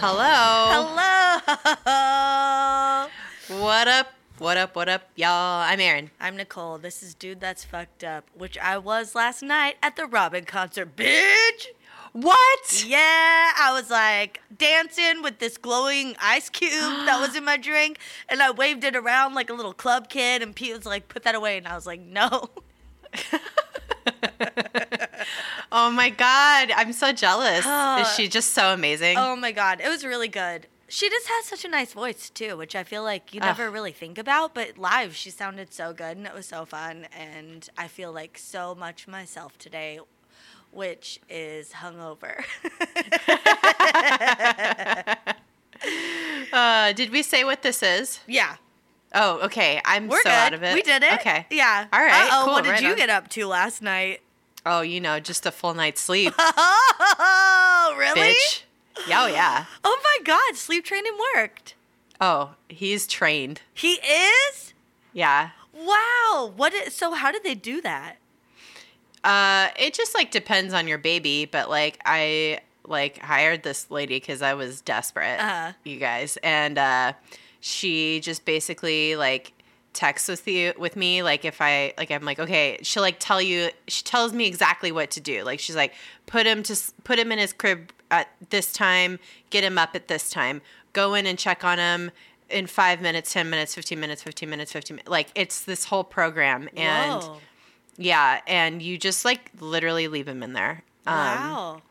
Hello. Hello. What up? What up? What up, y'all? I'm Aaron. I'm Nicole. This is Dude That's Fucked Up, which I was last night at the Robyn concert, bitch. What? Yeah, I was like dancing with this glowing ice cube that was in my drink, and I waved it around like a little club kid, and Pete was like, put that away. And I was like, no. Oh my god, I'm so jealous. Uh, Is she just so amazing? Oh my God, it was really good. She just has such a nice voice too, which I feel like you never Ugh. really think about, but live she sounded so good and it was so fun and I feel like so much myself today, which is hungover. Uh, did we say what this is? yeah. Oh, okay. I'm We're so good. out of it. We did it. Okay. Yeah. All right, Oh, cool, what did right you on. get up to last night? Oh, you know, just a full night's sleep, Oh, really? bitch. Yeah, oh yeah. Oh my God, sleep training worked. Oh, he's trained. He is? Yeah. Wow. What is, so how did they do that? Uh, it just like depends on your baby, but like I like hired this lady because I was desperate, Uh-huh. you guys, and uh, she just basically like texts with you with me like if I like I'm like okay she'll like tell you she tells me exactly what to do like she's like put him to put him in his crib at this time get him up at this time go in and check on him in five minutes ten minutes 15 minutes 15 minutes 15 minutes like it's this whole program and Whoa. yeah, and you just like literally leave him in there. Um, wow.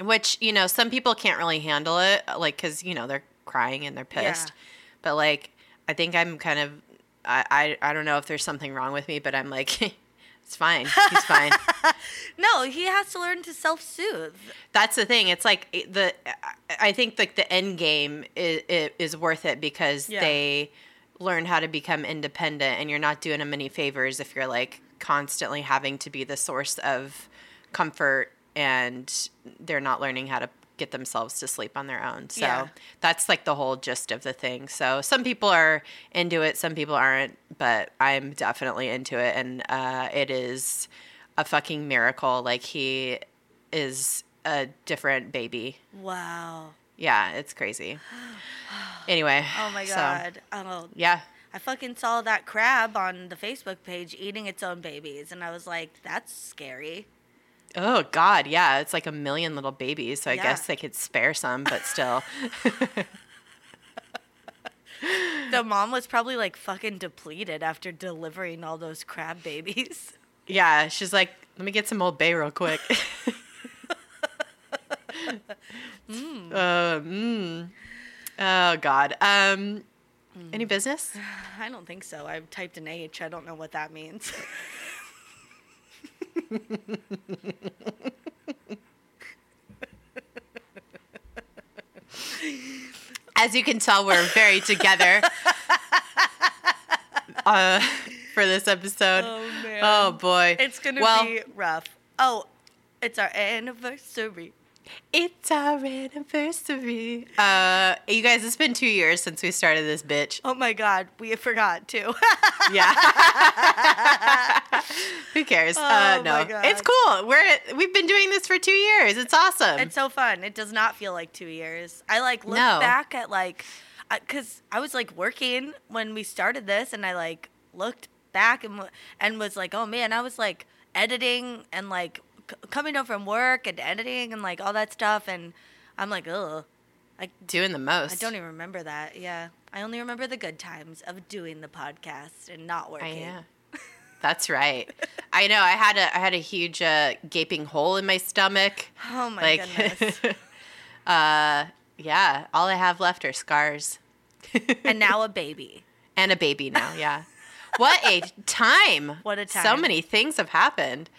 Which you know, some people can't really handle it, like because you know they're crying and they're Yeah. But like, I think I'm kind of, I, I I don't know if there's something wrong with me, but I'm like, it's fine. He's fine. No, he has to learn to self-soothe. That's the thing. It's like the, I think like the end game is, is worth it because Yeah. they learn how to become independent, and you're not doing them any favors if you're like constantly having to be the source of comfort, and they're not learning how to get themselves to sleep on their own. So Yeah. that's like the whole gist of the thing. So some people are into it, some people aren't, but I'm definitely into it, and uh, it is a fucking miracle. Like he is a different baby. Wow. Yeah, it's crazy. Anyway. Oh my god. so, oh, yeah. I fucking saw that crab on the Facebook page eating its own babies, and I was like, that's scary. Oh God, yeah. It's like a million little babies, so I Yeah. guess they could spare some, but still. The mom was probably like fucking depleted after delivering all those crab babies. yeah, she's like, let me get some old bay real quick. Hmm. Uh, mm. Oh God. Um, any Hmm. business? I don't think so. I've typed an H. I don't know what that means. As you can tell, we're very together uh, for this episode. Oh, man. Oh boy, it's gonna well, be rough. Oh, it's our anniversary. It's our anniversary. Uh, you guys, it's been two years since we started this bitch. Oh my god, we forgot too. Yeah. Who cares? Oh uh, no, it's cool. We're we've been doing this for two years. It's awesome. It's so fun. It does not feel like two years. I like look No. back at like, because I was like working when we started this, and I like looked back and and was like, oh man, I was like editing and like c- coming home from work and editing and like all that stuff, and I'm like, ugh, I doing the most. I don't even remember that. Yeah, I only remember the good times of doing the podcast and not working. I know. That's right. I know. I had a I had a huge uh, gaping hole in my stomach. Oh my like, goodness. uh, yeah. All I have left are scars. and now a baby. and a baby now. Yeah. what a time! What a time. So many things have happened.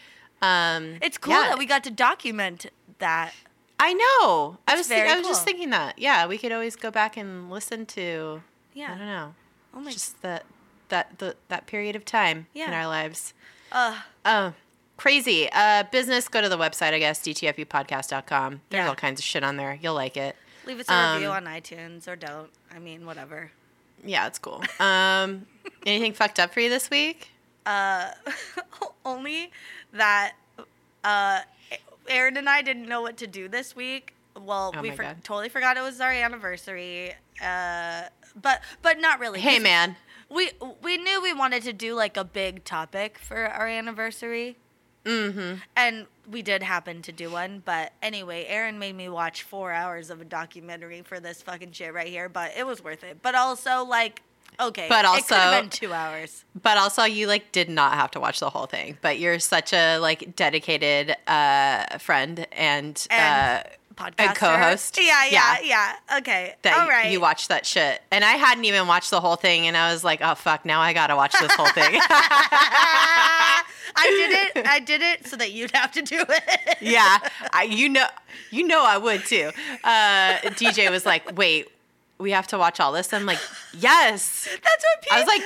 Um, It's cool yeah. that we got to document that. I know. I was. very I was just thinking that. Yeah, we could always go back and listen to. Yeah. I don't know. Oh my. Just that that the that period of time yeah. in our lives. Uh, Oh, crazy. Uh, business. Go to the website. I guess dtfupodcast.com. There's Yeah. all kinds of shit on there. You'll like it. leave us a review Um, on iTunes or don't. I mean, whatever. Yeah, it's cool. Um, anything fucked up for you this week? Uh, only that uh, Aaron and I didn't know what to do this week well, Oh we for- totally forgot it was our anniversary. Uh, but but not really. Hey man, we we knew we wanted to do like a big topic for our anniversary. mm-hmm. And we did happen to do one, but anyway, Aaron made me watch four hours of a documentary for this fucking shit right here, but it was worth it. But also, like, okay, But it also- been two hours. But also, you like did not have to watch the whole thing. But you're such a like dedicated uh, friend and, And uh, Podcaster. co-host. Yeah, yeah, Yeah. yeah. Okay, that all y- right. you watched that shit. And I hadn't even watched the whole thing, and I was like, oh fuck, now I gotta watch this whole thing. I did it. I did it so that you'd have to do it. yeah, I, you know, you know, I would too. Uh, DJ was like, wait. We have to watch all this. I'm like, yes. That's what Pete. I was like,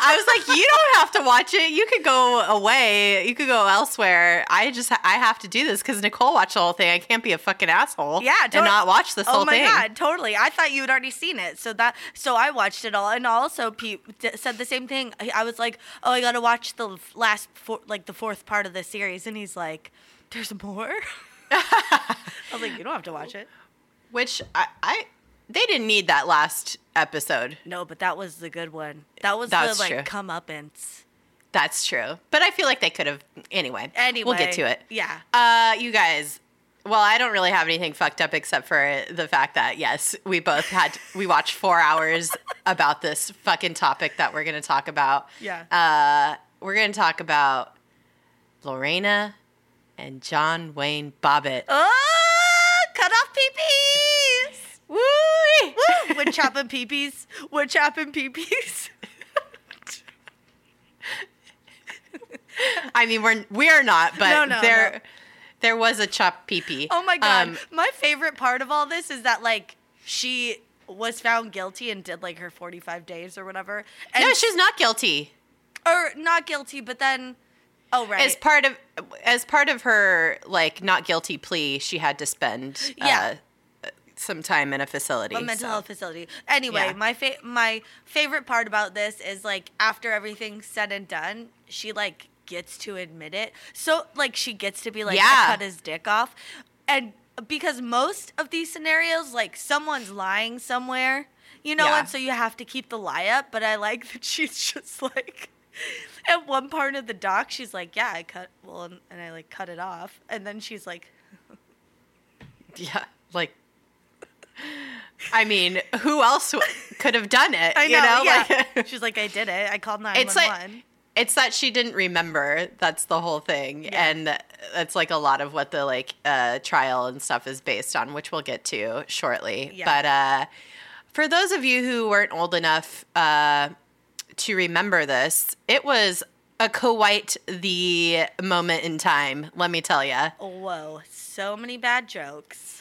I was like, you don't have to watch it. You could go away. You could go elsewhere. I just, I have to do this because Nicole watched the whole thing. I can't be a fucking asshole. Yeah, and not watch this oh whole my god, totally. I thought you had already seen it, so that so I watched it all, and also Pete said the same thing. I- I was like, oh, I gotta watch the last, four, like the fourth part of the series, and he's like, there's more. I was like, you don't have to watch it. Which I, I, they didn't need that last episode. No, but that was the good one. That was That's the like true. comeuppance. That's true. But I feel like they could have. Anyway, Anyway, we'll get to it. Yeah. Uh, you guys. Well, I don't really have anything fucked up except for the fact that yes, we both had we watched four hours about this fucking topic that we're gonna talk about. Yeah. Uh, we're gonna talk about Lorena and John Wayne Bobbitt. Oh, cut off peepees. Woo! Woo! Wood chopping peepees. Wood chopping peepees. I mean, we're we're not, but No, no, there no. there was a chopped pee pee. Oh my god. Um, my favorite part of all this is that like she was found guilty and did like her 45 days or whatever. And no, she's not guilty. or not guilty, but then oh right. As part of as part of her like not guilty plea, she had to spend Yeah. uh, some time in a facility. a mental so- health facility. Anyway, Yeah. my fa- my favorite part about this is like after everything's said and done, she like gets to admit it. So like she gets to be like, Yeah. I cut his dick off, and because most of these scenarios, like someone's lying somewhere, you know, Yeah. and so you have to keep the lie up. But I like that she's just like. At one part of the doc, she's like, "Yeah, I cut well, and, and I like cut it off," and then she's like, Yeah, like. I mean, who else could have done it? "I know, you know, yeah." like she's like, "I did it. I called nine it's like one." it's that she didn't remember. That's the whole thing, Yeah. and that's like a lot of what the like uh, trial and stuff is based on, which we'll get to shortly. Yeah. But uh, for those of you who weren't old enough uh, to remember this, it was a quite the moment in time. Let me tell you. Whoa, so many bad jokes.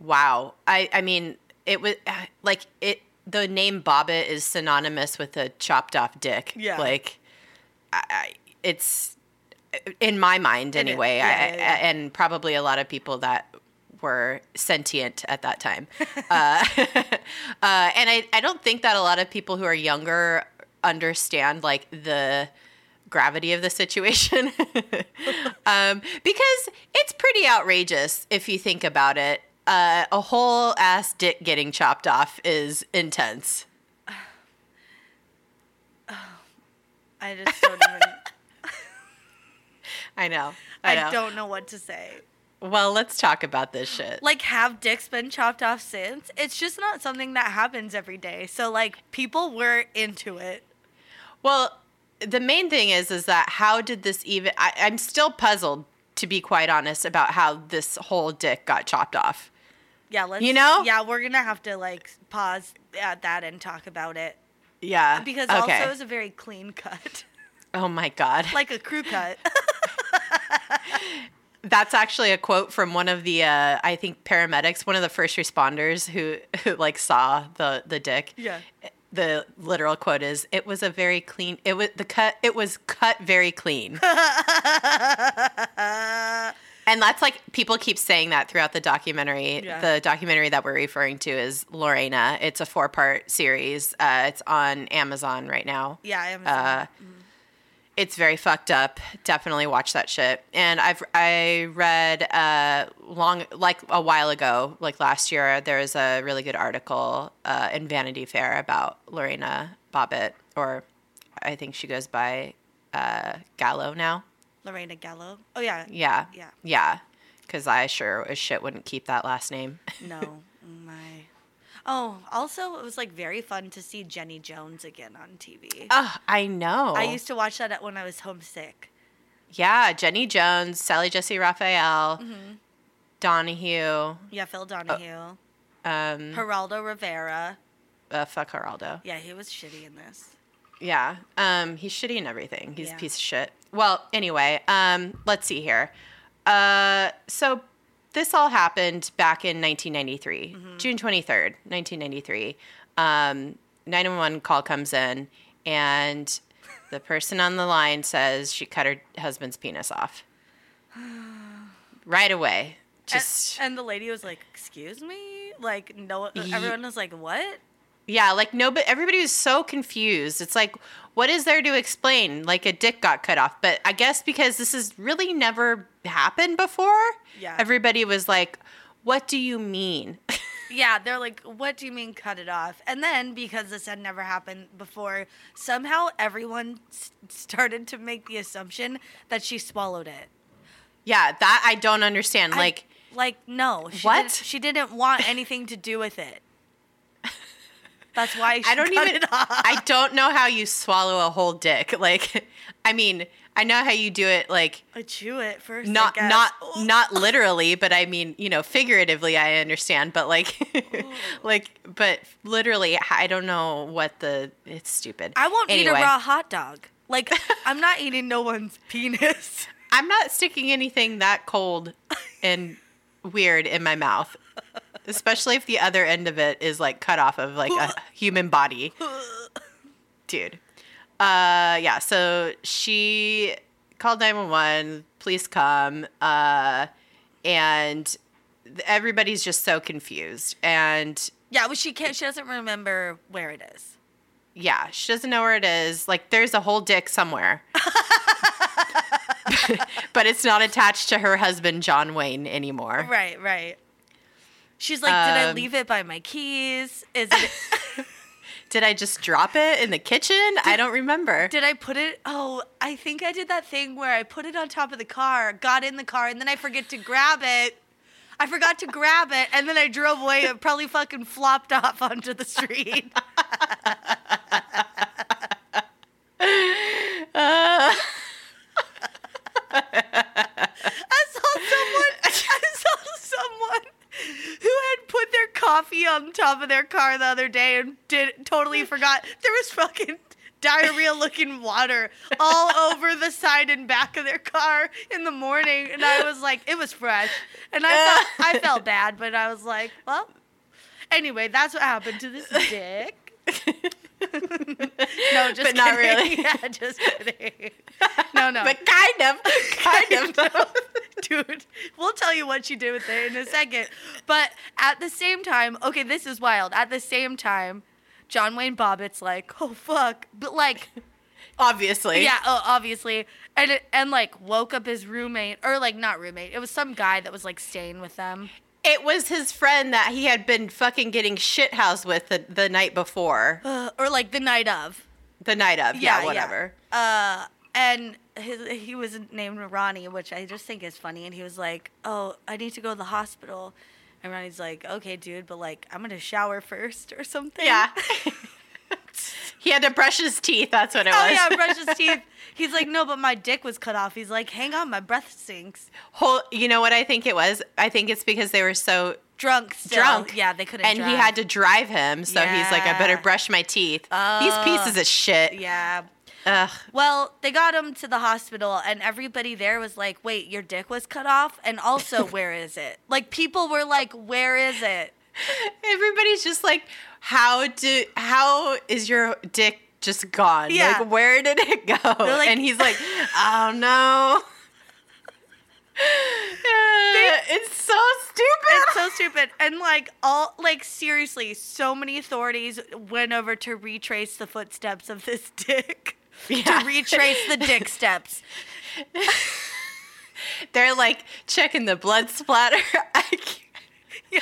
Wow. I I mean, it was uh, like it. The name Bobbitt is synonymous with a chopped off dick. Yeah. Like, I, I, it's in my mind anyway, Yeah, I, yeah, yeah. and probably a lot of people that were sentient at that time. uh, uh, and I I don't think that a lot of people who are younger understand like the gravity of the situation um, because it's pretty outrageous if you think about it uh, a whole ass dick getting chopped off is intense I just don't even. i know i, I, know don't know what to say. well let's talk about this shit Like, have dicks been chopped off since? It's just not something that happens every day. So, like, people were into it. well the main thing is is that how did this even I, i'm still puzzled to be quite honest about how this whole dick got chopped off Yeah, let's. You know? Yeah, we're gonna have to like pause at that and talk about it yeah because okay. also it's a very clean cut, oh my god like a crew cut. That's actually a quote from one of the uh, I think paramedics, one of the first responders who, who like saw the the dick. Yeah. The literal quote is, "It was a very clean. It was the cut. It was cut very clean." And that's like people keep saying that throughout the documentary. Yeah. The documentary that we're referring to is Lorena. It's a four part series. Uh, it's on Amazon right now. yeah, I am. Uh, it's very fucked up. Definitely watch that shit. And I've I read uh long like a while ago, like last year, there was a really good article uh, in Vanity Fair about Lorena Bobbitt, or I think she goes by uh, Gallo now. Lorena Gallo. Oh yeah. Yeah, Yeah. yeah. Because I sure as shit wouldn't keep that last name. No. my. Oh, also it was like very fun to see Jenny Jones again on TV. oh, I know. I used to watch that at- when I was homesick. yeah, Jenny Jones, Sally Jessy Raphael, Mm-hmm. Donahue, Yeah, Phil Donahue, um, Geraldo Rivera. uh, fuck Geraldo. Yeah, he was shitty in this. Yeah. Um, he's shitty in everything. He's Yeah. a piece of shit. Well, anyway, um, let's see here. Uh, so this all happened back in 1993, Mm-hmm. June 23rd, 1993. Um, 911 call comes in, and the person on the line says she cut her husband's penis off. Right away. And- Just. and, the lady was like, "Excuse me," like no, everyone was like, "What?" Yeah, like nobody, everybody was so confused. It's like, what is there to explain? Like a dick got cut off, but I guess because this has really never happened before. Yeah. Everybody was like, "What do you mean?" Yeah, they're like, "What do you mean cut it off?" And then because this had never happened before, somehow everyone s- started to make the assumption that she swallowed it. yeah, that I don't understand. I- like, like no, she What? Didn't, she didn't want anything to do with it. That's why I don't even. I don't know how you swallow a whole dick. Like, I mean, I know how you do it. Like, I chew it first. Not not not literally but i mean you know figuratively i understand but like like but literally i don't know what the it's stupid I won't eat a raw hot dog. Like I'm not eating no one's penis. i'm not sticking anything that cold and weird in my mouth especially if the other end of it is like cut off of like a human body dude uh yeah so she called 911 please come uh and everybody's just so confused and Yeah, well, she can't. She doesn't remember where it is. yeah she doesn't know where it is like there's a whole dick somewhere but it's not attached to her husband john wayne anymore Right, right. She's like, did I Um, leave it by my keys? Is it? did i just drop it in the kitchen i don't remember did I put it? Oh, I think I did that thing where I put it on top of the car, got in the car, and then I forget to grab it. I forgot to grab it, and then I drove away. It probably fucking flopped off onto the street. Uh, I saw someone. I saw someone who had put their coffee on top of their car the other day and did totally forgot. There was fucking diarrhea looking water all over the side and back of their car in the morning. And I was like it was fresh. And I felt I felt bad but I was like well anyway that's what happened to this dick no just But not kidding. really. yeah just kidding no no but kind of kind of Dude, we'll tell you what she did with it in a second. But at the same time, okay, this is wild. At the same time, John Wayne Bobbitt's like, oh fuck, but like, obviously yeah, oh, obviously, and it, and like woke up his roommate or like not roommate. It was some guy that was like staying with them. It was his friend that he had been fucking getting shithoused with the, the night before. Uh, or like the night of. The night of. Yeah, whatever. Uh, and his, he was named Ronnie, which I just think is funny. And he was like, "Oh, I need to go to the hospital." And Ronnie's like, "Okay, dude, but like, I'm gonna shower first or something." Yeah. he had to brush his teeth. That's what it oh was. Oh yeah, brush his teeth. He's like, "No, but my dick was cut off." He's like, "Hang on, my breath stinks." Whole, you know what I think it was? I think it's because they were so Drunk, still. drunk. Yeah, they couldn't. And he had to drive him. So he's like, I better brush my teeth. These pieces of shit. Yeah. Ugh. Well, they got him to the hospital, and everybody there was like, "Wait, your dick was cut off?" And also, where is it? Like, people were like, "Where is it?" Everybody's just like, how do how is your dick just gone? Yeah. Like where did it go? like- and he's like, I don't know. It's so stupid. It's so stupid. And like all like seriously, so many authorities went over to retrace the footsteps of this dick. Yeah. to retrace the dick steps. They're like checking the blood splatter. I can't- Yeah.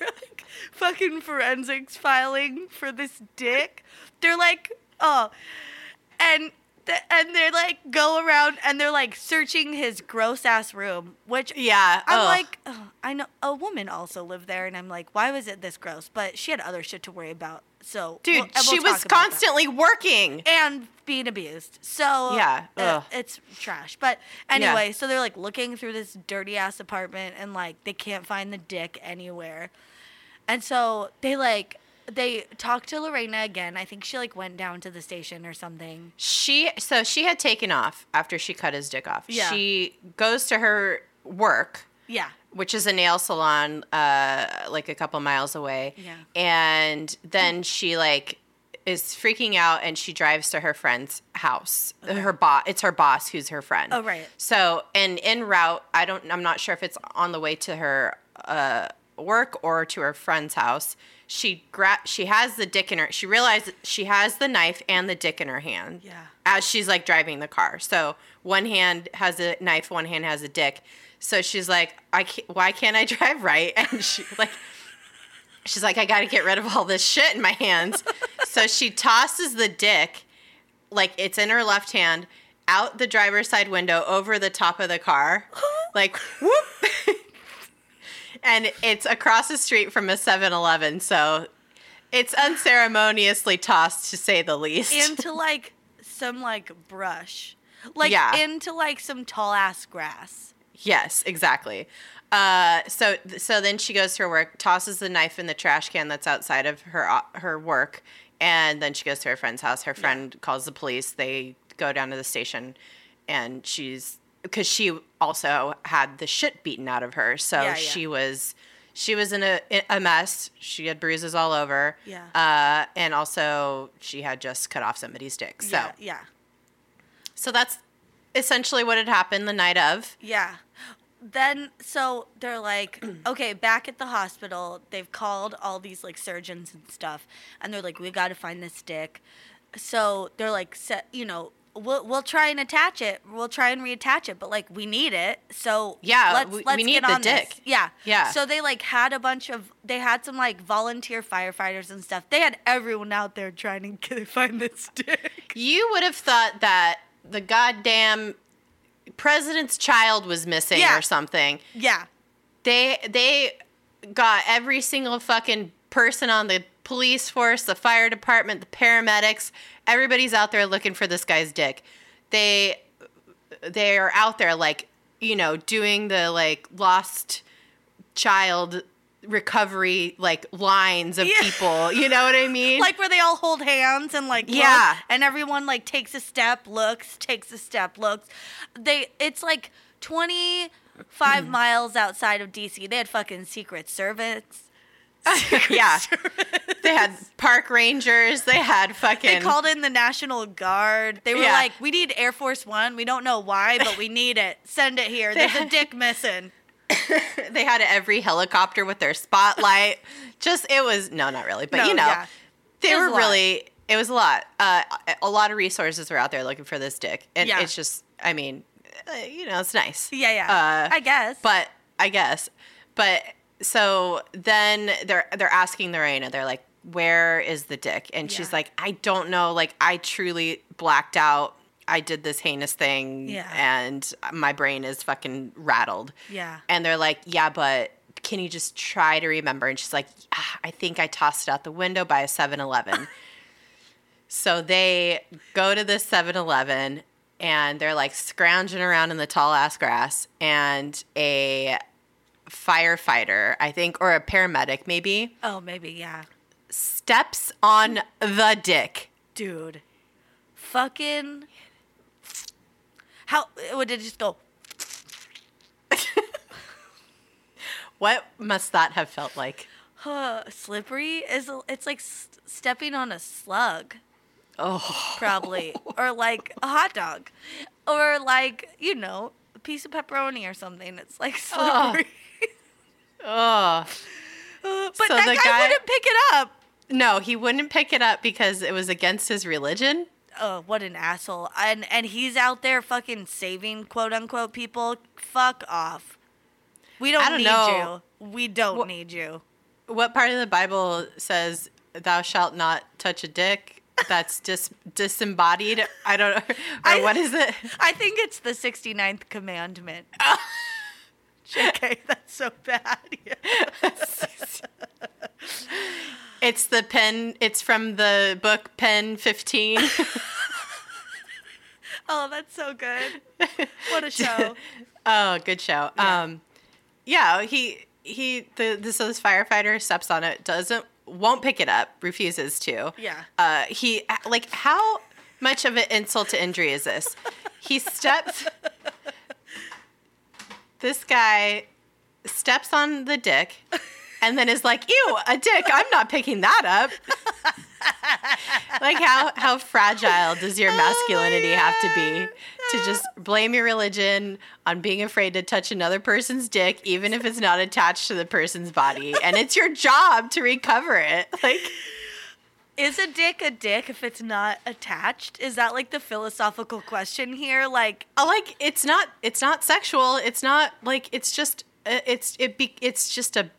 Like fucking forensics filing for this dick. They're like, oh, and and they're like go around and they're like searching his gross ass room, which yeah. I'm ugh. like, oh, I know a woman also lived there, and I'm like, why was it this gross? But she had other shit to worry about. So, dude, we'll- and we'll she was about that. constantly working. and being abused. So Yeah, ugh. it's trash. But anyway, so they're like looking through this dirty ass apartment, and like they can't find the dick anywhere. And so they like they talk to Lorena again. I think she like went down to the station or something. She so she had taken off after she cut his dick off. Yeah. She goes to her work, Yeah. which is a nail salon, uh, like a couple miles away. Yeah. And then she like is freaking out, and she drives to her friend's house. Her boss, it's her boss who's her friend. Oh, right. So, and en route, I don't, I'm not sure if it's on the way to her uh, work or to her friend's house. She gra- she has the dick in her. She realizes she has the knife and the dick in her hand. Yeah. As she's like driving the car, so one hand has a knife, one hand has a dick. So she's like, I can't, why can't I drive right? And she like. She's like, I got to get rid of all this shit in my hands. so she tosses the dick, like it's in her left hand, out the driver's side window over the top of the car. Like, whoop. And it's across the street from a 7 Eleven. So it's unceremoniously tossed, to say the least. Into like some like brush, like Yeah. into like some tall ass grass. Yes, exactly. Uh, so so then she goes to her work, tosses the knife in the trash can that's outside of her uh, her work, and then she goes to her friend's house. Her friend calls the police. They go down to the station, and she's because she also had the shit beaten out of her. So Yeah, yeah. she was she was in a a mess. She had bruises all over. Yeah. Uh, and also she had just cut off somebody's dick. So Yeah, yeah, so that's essentially what had happened the night of. yeah. Then so they're like, okay, back at the hospital, they've called all these like surgeons and stuff, and they're like, we got to find this dick. So they're like, set, you know. We'll, we'll try and attach it. We'll try and reattach it, but like we need it. So Yeah, let's, we- we let's need get the on this. Yeah, Yeah. So they like had a bunch of they had some like volunteer firefighters and stuff. They had everyone out there trying to find this dick. You would have thought that the goddamn president's child was missing Yeah. or something. Yeah, They they got every single fucking person on the police force, the fire department, the paramedics, everybody's out there looking for this guy's dick. They they are out there like, you know, doing the like lost child recovery like lines of Yeah. people. You know what I mean? like where they all hold hands and like look, Yeah. and everyone like takes a step, looks, takes a step, looks. They it's like twenty five Mm. miles outside of DC. They had fucking secret servants. Yeah. They had park rangers. They had fucking. They called in the National Guard. They were Yeah. like, "We need Air Force One. We don't know why, but we need it. Send it here. There's a dick missing." they had every helicopter with their spotlight. Just it was no, not really, but No, you know, yeah. they were really. It was a lot. Uh, a lot of resources were out there looking for this dick, and Yeah. it's just. I mean, uh, you know, it's nice. Yeah, yeah. Uh, I guess. But I guess, but so then they're they're asking Lorena. They're like, "Where is the dick?" And she's like, "I don't know. Like, I truly blacked out. I did this heinous thing, Yeah. and my brain is fucking rattled." yeah. And they're like, "Yeah, but." Can you just try to remember? And she's like, ah, I think I tossed it out the window by a 7 Eleven. so they go to the 7 Eleven and they're like scrounging around in the tall ass grass. And a firefighter, I think, or a paramedic maybe, Oh, maybe yeah. steps on the dick. Dude. Fucking. How would it just go? What must that have felt like? Huh, slippery is it's like s- stepping on a slug Oh, probably or like a hot dog or like you know a piece of pepperoni or something it's like Oh. slippery oh. but So that the guy, guy- wouldn't pick it up No, he wouldn't pick it up because it was against his religion. oh, what an asshole. And and he's out there fucking saving quote unquote people. Fuck off. We don't, I don't need know. you. We don't Wha- need you. What part of the Bible says thou shalt not touch a dick? That's dis- disembodied. I don't know. Or I- what is it? I think it's the 69th commandment. JK, that's so bad. It's the pen. It's from the book Pen 15. oh, that's so good. What a show. oh, good show. Yeah. Um, yeah, he he the this this firefighter steps on it, doesn't won't pick it up, refuses to. Yeah. Uh, he like how much of an insult to injury is this? He steps. this guy steps on the dick and then is like, ew, a dick. I'm not picking that up. like how how fragile does your Oh masculinity have to be to just blame your religion on being afraid to touch another person's dick even if it's not attached to the person's body and it's your job to recover it. Like Is a dick a dick if it's not attached? Is that like the philosophical question here? Like, I like it's not it's not sexual. It's not like it's just uh, it's it be it's just a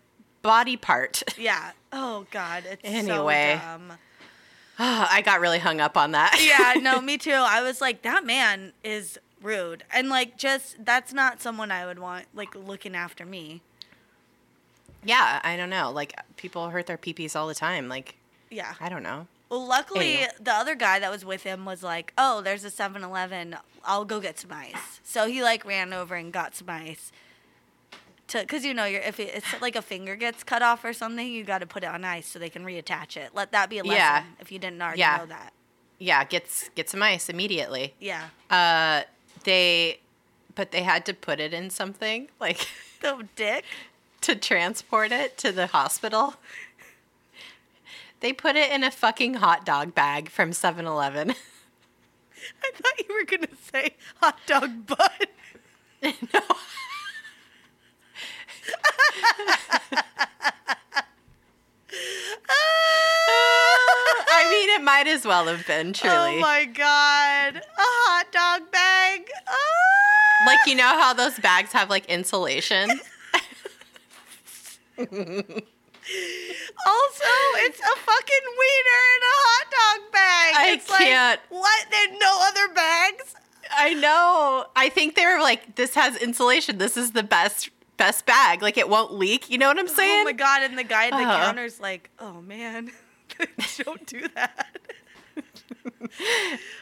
body part. yeah. Oh God, it's Anyway. so dumb. I got really hung up on that. Yeah, no, me too. I was like, that man is rude, and like, just that's not someone I would want like looking after me. yeah, I don't know. Like people hurt their peepees all the time. Like Yeah. I don't know. Well, luckily, Anyway. the other guy that was with him was like, "Oh, there's a 7-Eleven. I'll go get some ice." So he like ran over and got some ice. To, cause you know, you're, if it, it's like a finger gets cut off or something, you got to put it on ice so they can reattach it. Let that be a lesson Yeah. if you didn't already Yeah. know that. Yeah, gets get some ice immediately. Yeah. Uh, they, but they had to put it in something like The dick. to transport it to the hospital. They put it in a fucking hot dog bag from 7-Eleven. I thought you were gonna say hot dog butt. no. I mean, it might as well have been, truly. Oh my god. A hot dog bag. Ah! like, you know how those bags have like insulation? Also, it's a fucking wiener in a hot dog bag. I it's can't- Like, what? There's no other bags? I know. I think they were like, this has insulation. This is the best best bag. Like, it won't leak. You know what I'm saying? Oh my god! And the guy at the Uh-huh. counter's like, "Oh man, don't do that."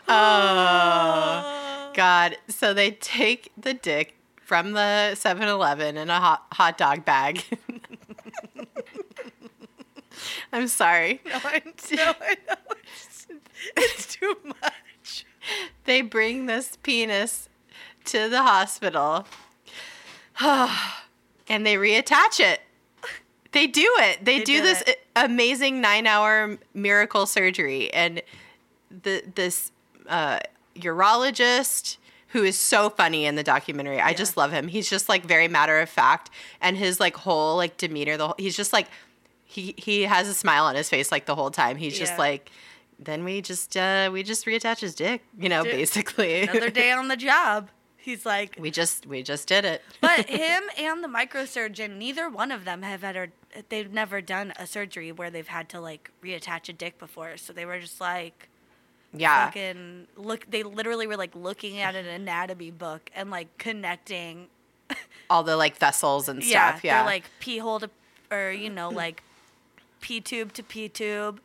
Oh. God. So they take the dick from the 7 Eleven in a hot, hot dog bag. I'm sorry. No, I, no, I know. It's, it's too much. They bring this penis to the hospital and they reattach it. They do it. They, They do do this it. amazing nine hour miracle surgery. And the this uh, urologist who is so funny in the documentary. I just love him. He's just like very matter of fact, and his like whole like demeanor. The whole, he's just like he he has a smile on his face like the whole time. He's just like. Then we just uh we just reattach his dick, you know, Dude, basically. Another day on the job. He's like, we just we just did it. but him and the microsurgeon, neither one of them have ever. They've never done a surgery where they've had to like reattach a dick before. So they were just like, yeah. fucking look. They literally were like looking at an anatomy book and like connecting All the like vessels and yeah, stuff. Yeah. they're like pee hole to, or you know, like P tube to P tube,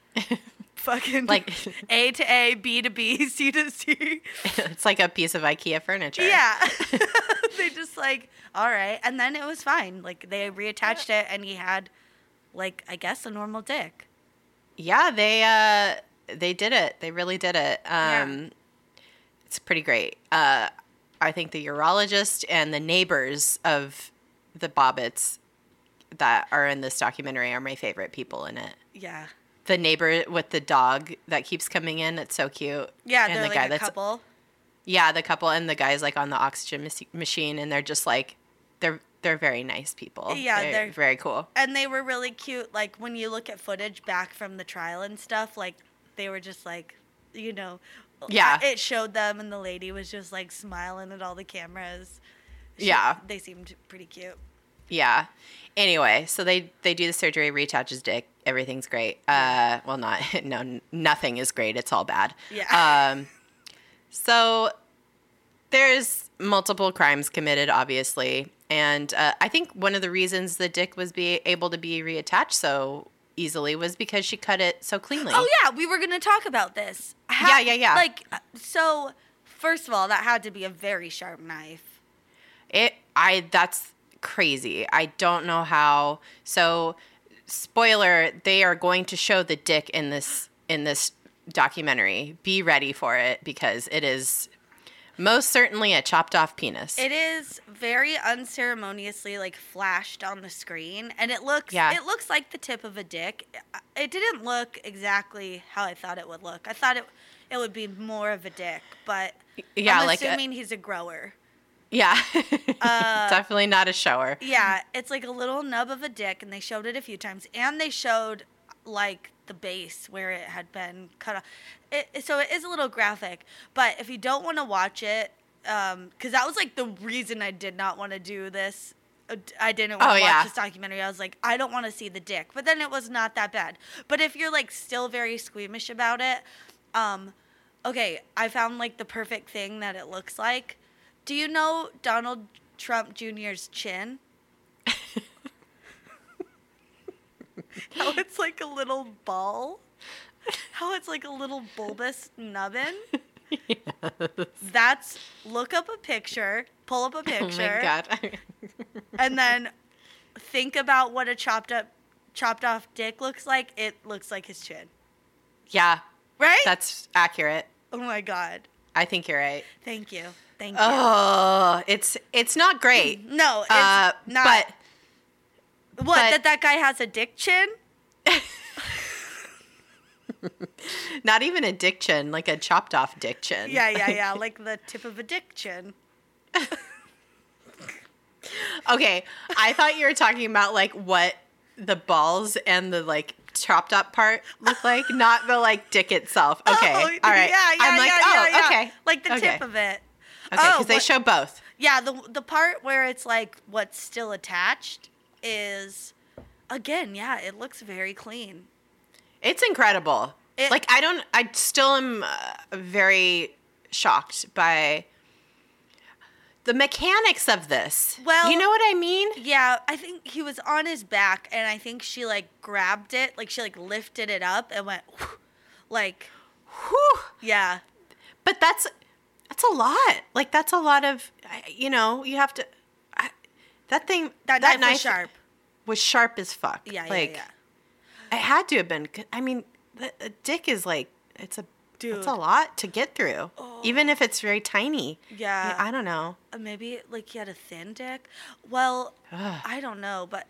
fucking Like- A to A, B to B, C to C. it's like a piece of IKEA furniture. Yeah, they just like all right, and then it was fine. Like they reattached it, and he had, like I guess, a normal dick. Yeah, they uh they did it. They really did it. Yeah. Um it's pretty great. Uh I think the urologist and the neighbors of the Bobbitts that are in this documentary are my favorite people in it. Yeah, The neighbor with the dog that keeps coming in, it's so cute. yeah, and the like guy that's couple. Yeah, the couple and the guy's like on the oxygen mach- machine, and they're just like, they're they're very nice people. Yeah, they're- very cool. and they were really cute. Like when you look at footage back from the trial and stuff, like they were just like, you know, Yeah. it showed them, and the lady was just like smiling at all the cameras. She- Yeah. they seemed pretty cute. Yeah. Anyway, so they they do the surgery, reattach his dick. Everything's great. Uh, well, not no, nothing is great. It's all bad. Yeah. Um, so there's multiple crimes committed, obviously, and uh, I think one of the reasons the dick was be able to be reattached so easily was because she cut it so cleanly. Oh yeah, we were gonna talk about this. Yeah, yeah, yeah. Like, uh, so first of all, that had to be a very sharp knife. It I that's crazy. I don't know how. So spoiler, they are going to show the dick in this in this documentary. Be ready for it because it is most certainly a chopped off penis. It is very unceremoniously like flashed on the screen, and it looks Yeah. it looks like the tip of a dick. It didn't look exactly how I thought it would look. I thought it it would be more of a dick, but yeah, I'm like a- assuming he's a grower. Yeah. Uh, Definitely not a shower. Yeah, it's like a little nub of a dick, and they showed it a few times, and they showed like the base where it had been cut off. It, so it is a little graphic, but if you don't want to watch it, because that was like the reason I did not want to do this. uh, I didn't want to Oh, watch yeah. this documentary. I was like, I don't want to see the dick, but then it was not that bad. But if you're like still very squeamish about it, um, okay, I found like the perfect thing that it looks like. Do you know Donald Trump Jr.'s chin? How it's like a little ball? How it's like a little bulbous nubbin? Yes. That's look up a picture, pull up a Oh picture, my god. and then think about what a chopped up chopped off dick looks like. It looks like his chin. yeah, Right? that's accurate. oh my god. I think you're right. Thank you. Thank you. Oh, it's it's not great. no, it's Uh, not. but what? but- that that guy has a dick chin? not even a dick chin, like a chopped off dick chin. Yeah, yeah, yeah. like the tip of a dick chin. Okay, I thought you were talking about like what the balls and the like chopped up part look like, not the like dick itself. Okay, Oh, all right. Yeah, yeah, I'm like, yeah, oh, yeah, yeah. okay, Like the okay. tip of it. Okay, because Oh, they show both. Yeah, the the part where it's like what's still attached is again, yeah, it looks very clean. It's incredible. It- like I don't, I still am uh, very shocked by the mechanics of this. Well- you know what I mean? Yeah, I think he was on his back and I think she like grabbed it, like she like lifted it up and went like Whew. yeah. But that's that's a lot. Like that's a lot of, you know, you have to. I, that thing, That, knife, was sharp. was sharp as fuck. Yeah, like, yeah, yeah. It had to have been. I mean, the, dick is like it's a. Dude. It's a lot to get through, oh, even if it's very tiny. Yeah. I don't know. Uh, Maybe like he had a thin dick. Well, Ugh. I don't know, but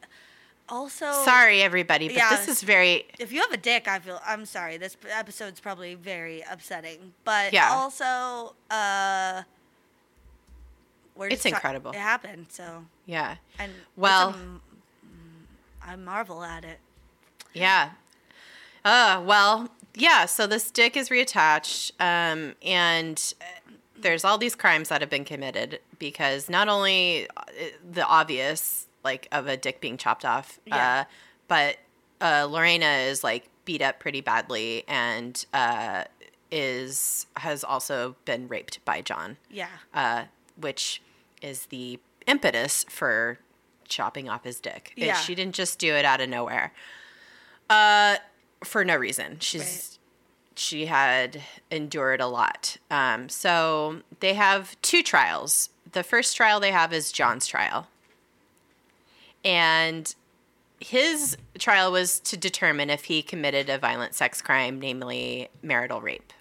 also Sorry, everybody, but yeah. this is very. if you have a dick, I feel I'm sorry. This episode's probably very upsetting, but Yeah. also, uh, we're It's ta- incredible. it happened, so Yeah. and Well- it's a m- I marvel at it. Yeah. Uh, well, yeah, so this dick is reattached, um, and uh, there's all these crimes that have been committed because not only uh, the obvious, like, of a dick being chopped off, Yeah. uh, but uh, Lorena is, like, beat up pretty badly and uh, is has also been raped by John, Yeah, uh, which is the impetus for chopping off his dick. It- Yeah. she didn't just do it out of nowhere. Uh, for no reason. She's she had endured a lot. Um, so they have two trials. The first trial they have is John's trial, and his trial was to determine if he committed a violent sex crime, namely marital rape.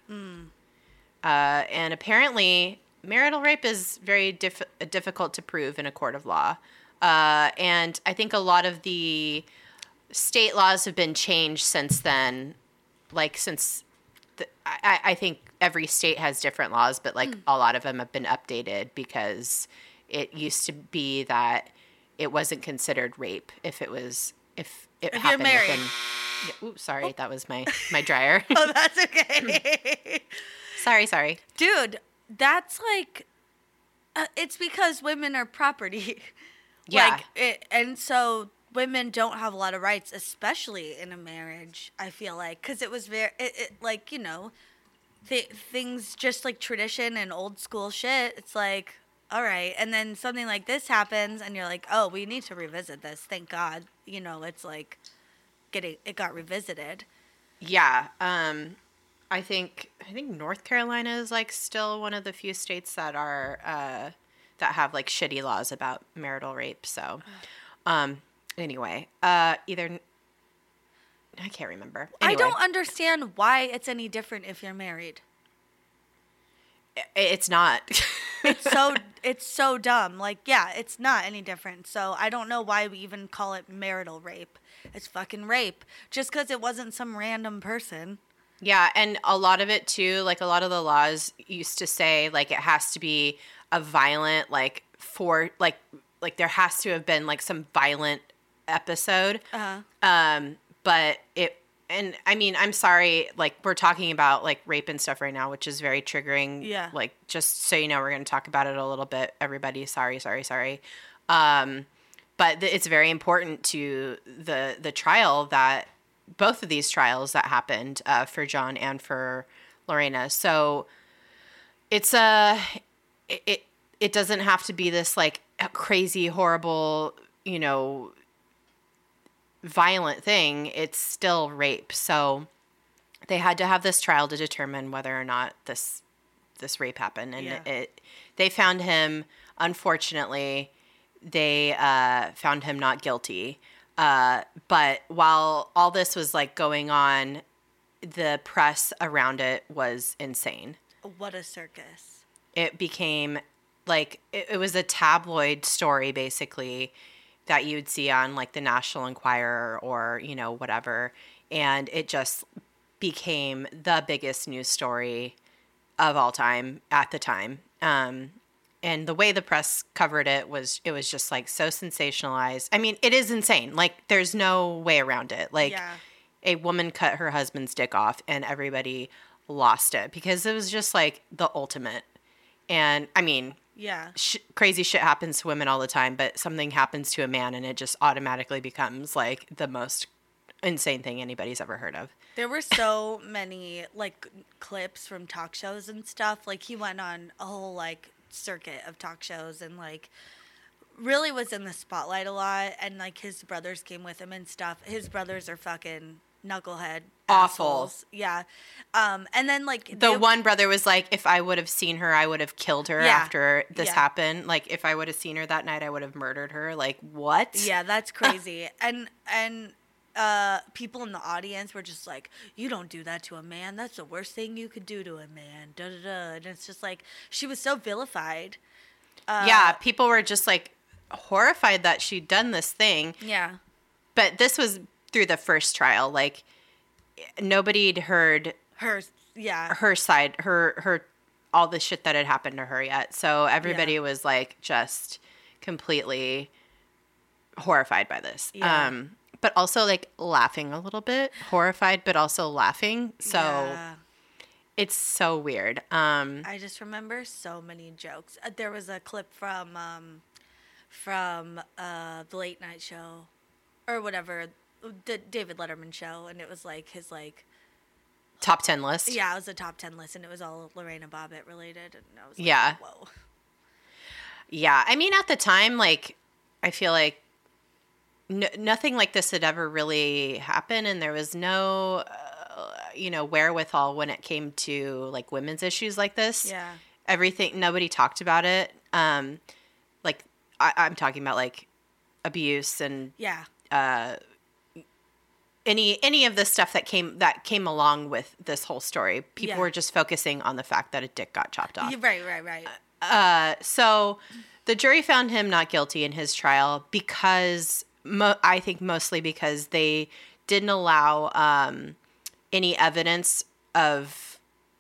Uh, and apparently, marital rape is very diff- difficult to prove in a court of law. Uh, and I think a lot of the state laws have been changed since then. Like, since the, I, I think every state has different laws, but like a lot of them have been updated because it used to be that it wasn't considered rape if it was if it If you're happened married. within. Yeah, oops, sorry, that was my my dryer. oh, that's okay. Sorry, sorry. Dude, that's like uh, it's because women are property. Yeah. Like it, and so women don't have a lot of rights, especially in a marriage. I feel like because it was very it, it like you know, th- things just like tradition and old school shit. It's like all right, and then something like this happens, and you're like, oh, we need to revisit this. Thank God, you know, it's like getting it got revisited. Yeah. Um, I think I think North Carolina is like still one of the few states that are uh, that have like shitty laws about marital rape. So, um, anyway, uh, either I can't remember. I don't understand why it's any different if you're married. It's not. It's so it's so dumb. Like, yeah, it's not any different. So I don't know why we even call it marital rape. It's fucking rape. Just because it wasn't some random person. Yeah, and a lot of it too, like a lot of the laws used to say like it has to be a violent like for like like there has to have been like some violent episode. Uh, Um but it and I mean, I'm sorry like we're talking about like rape and stuff right now, which is very triggering. Yeah. Like just so you know, we're going to talk about it a little bit. Everybody, sorry, sorry, sorry. Um but th- it's very important to the the trial that both of these trials that happened uh, for John and for Lorena. So it's a it, it it doesn't have to be this like crazy horrible you know violent thing. It's still rape. So they had to have this trial to determine whether or not this this rape happened, and Yeah. it they found him. Unfortunately, they uh, found him not guilty. Uh, but while all this was like going on, the press around it was insane. what a circus. It became like it, it was a tabloid story basically that you would see on like the National Enquirer or you know whatever, and it just became the biggest news story of all time at the time. Um, and the way the press covered it was it was just like so sensationalized. I mean, it is insane. Like there's no way around it. Like Yeah. a woman cut her husband's dick off and everybody lost it because it was just like the ultimate. And I mean, Yeah. sh- crazy shit happens to women all the time, but something happens to a man and it just automatically becomes like the most insane thing anybody's ever heard of. There were so many like clips from talk shows and stuff. Like he went on a whole like circuit of talk shows and like really was in the spotlight a lot and like his brothers came with him and stuff. His brothers are fucking knucklehead Awful. assholes. Yeah. Um and then like The they- one brother was like, if I would have seen her, I would have killed her Yeah. after this Yeah. happened. Like, if I would have seen her that night, I would have murdered her. Like, what? Yeah, that's crazy. and and uh people in the audience were just like, "You don't do that to a man. That's the worst thing you could do to a man." Da da da. And it's just like she was so vilified. Uh, yeah, people were just like horrified that she'd done this thing. Yeah. But this was through the first trial. Like, nobody'd heard Her. Yeah. her side, her, her, all the shit that had happened to her yet. So everybody was like just completely horrified by this. Yeah. Um, but also like laughing a little bit, horrified, but also laughing. So Yeah. it's so weird. Um, I just remember so many jokes. Uh, there was a clip from um, from uh, the late night show, or whatever, the David Letterman show, and it was like his like top 10 list. yeah, it was a top ten list, and it was all Lorena Bobbitt related, and I was like, Yeah. whoa, Yeah, I mean, at the time, like, I feel like n- nothing like this had ever really happened, and there was no, uh, you know, wherewithal when it came to like women's issues like this. yeah, Everything, nobody talked about it. Um, like, I- I'm talking about like abuse and yeah, uh, any any of the stuff that came that came along with this whole story. People Yeah. were just focusing on the fact that a dick got chopped off. Right, right, right. Uh, so the jury found him not guilty in his trial because mo- I think mostly because they didn't allow um, any evidence of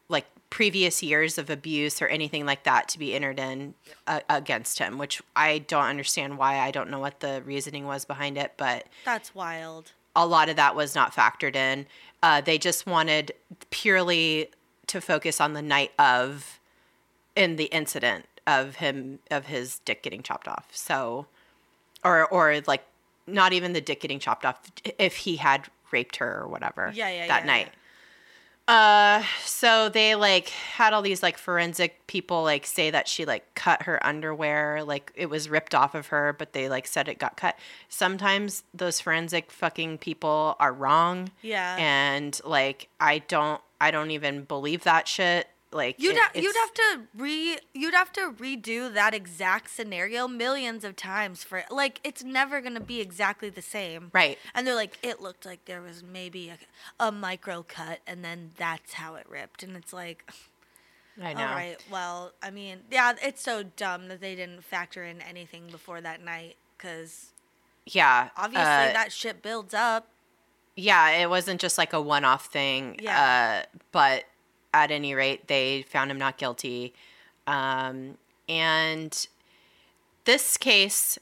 like previous years of abuse or anything like that to be entered in uh, against him, which I don't understand why. I don't know what the reasoning was behind it, but That's wild. A lot of that was not factored in. Uh, they just wanted purely to focus on the night of in the incident of him of his dick getting chopped off. So or or like not even the dick getting chopped off if he had raped her or whatever Yeah, yeah, that yeah, night. Uh so they like had all these like forensic people like say that she like cut her underwear, like it was ripped off of her, but they like said it got cut. Sometimes those forensic fucking people are wrong. Yeah. And like I don't I don't even believe that shit. Like You'd it- ha- you'd have to re you'd have to redo that exact scenario millions of times for like it's never gonna be exactly the same. Right. And they're like, it looked like there was maybe a, a micro cut, and then that's how it ripped. And it's like, I know. all right, well, I mean, yeah, it's so dumb that they didn't factor in anything before that night, because Yeah. obviously uh, that shit builds up. Yeah, it wasn't just like a one off thing. Yeah. Uh, but at any rate, they found him not guilty. Um, and this case,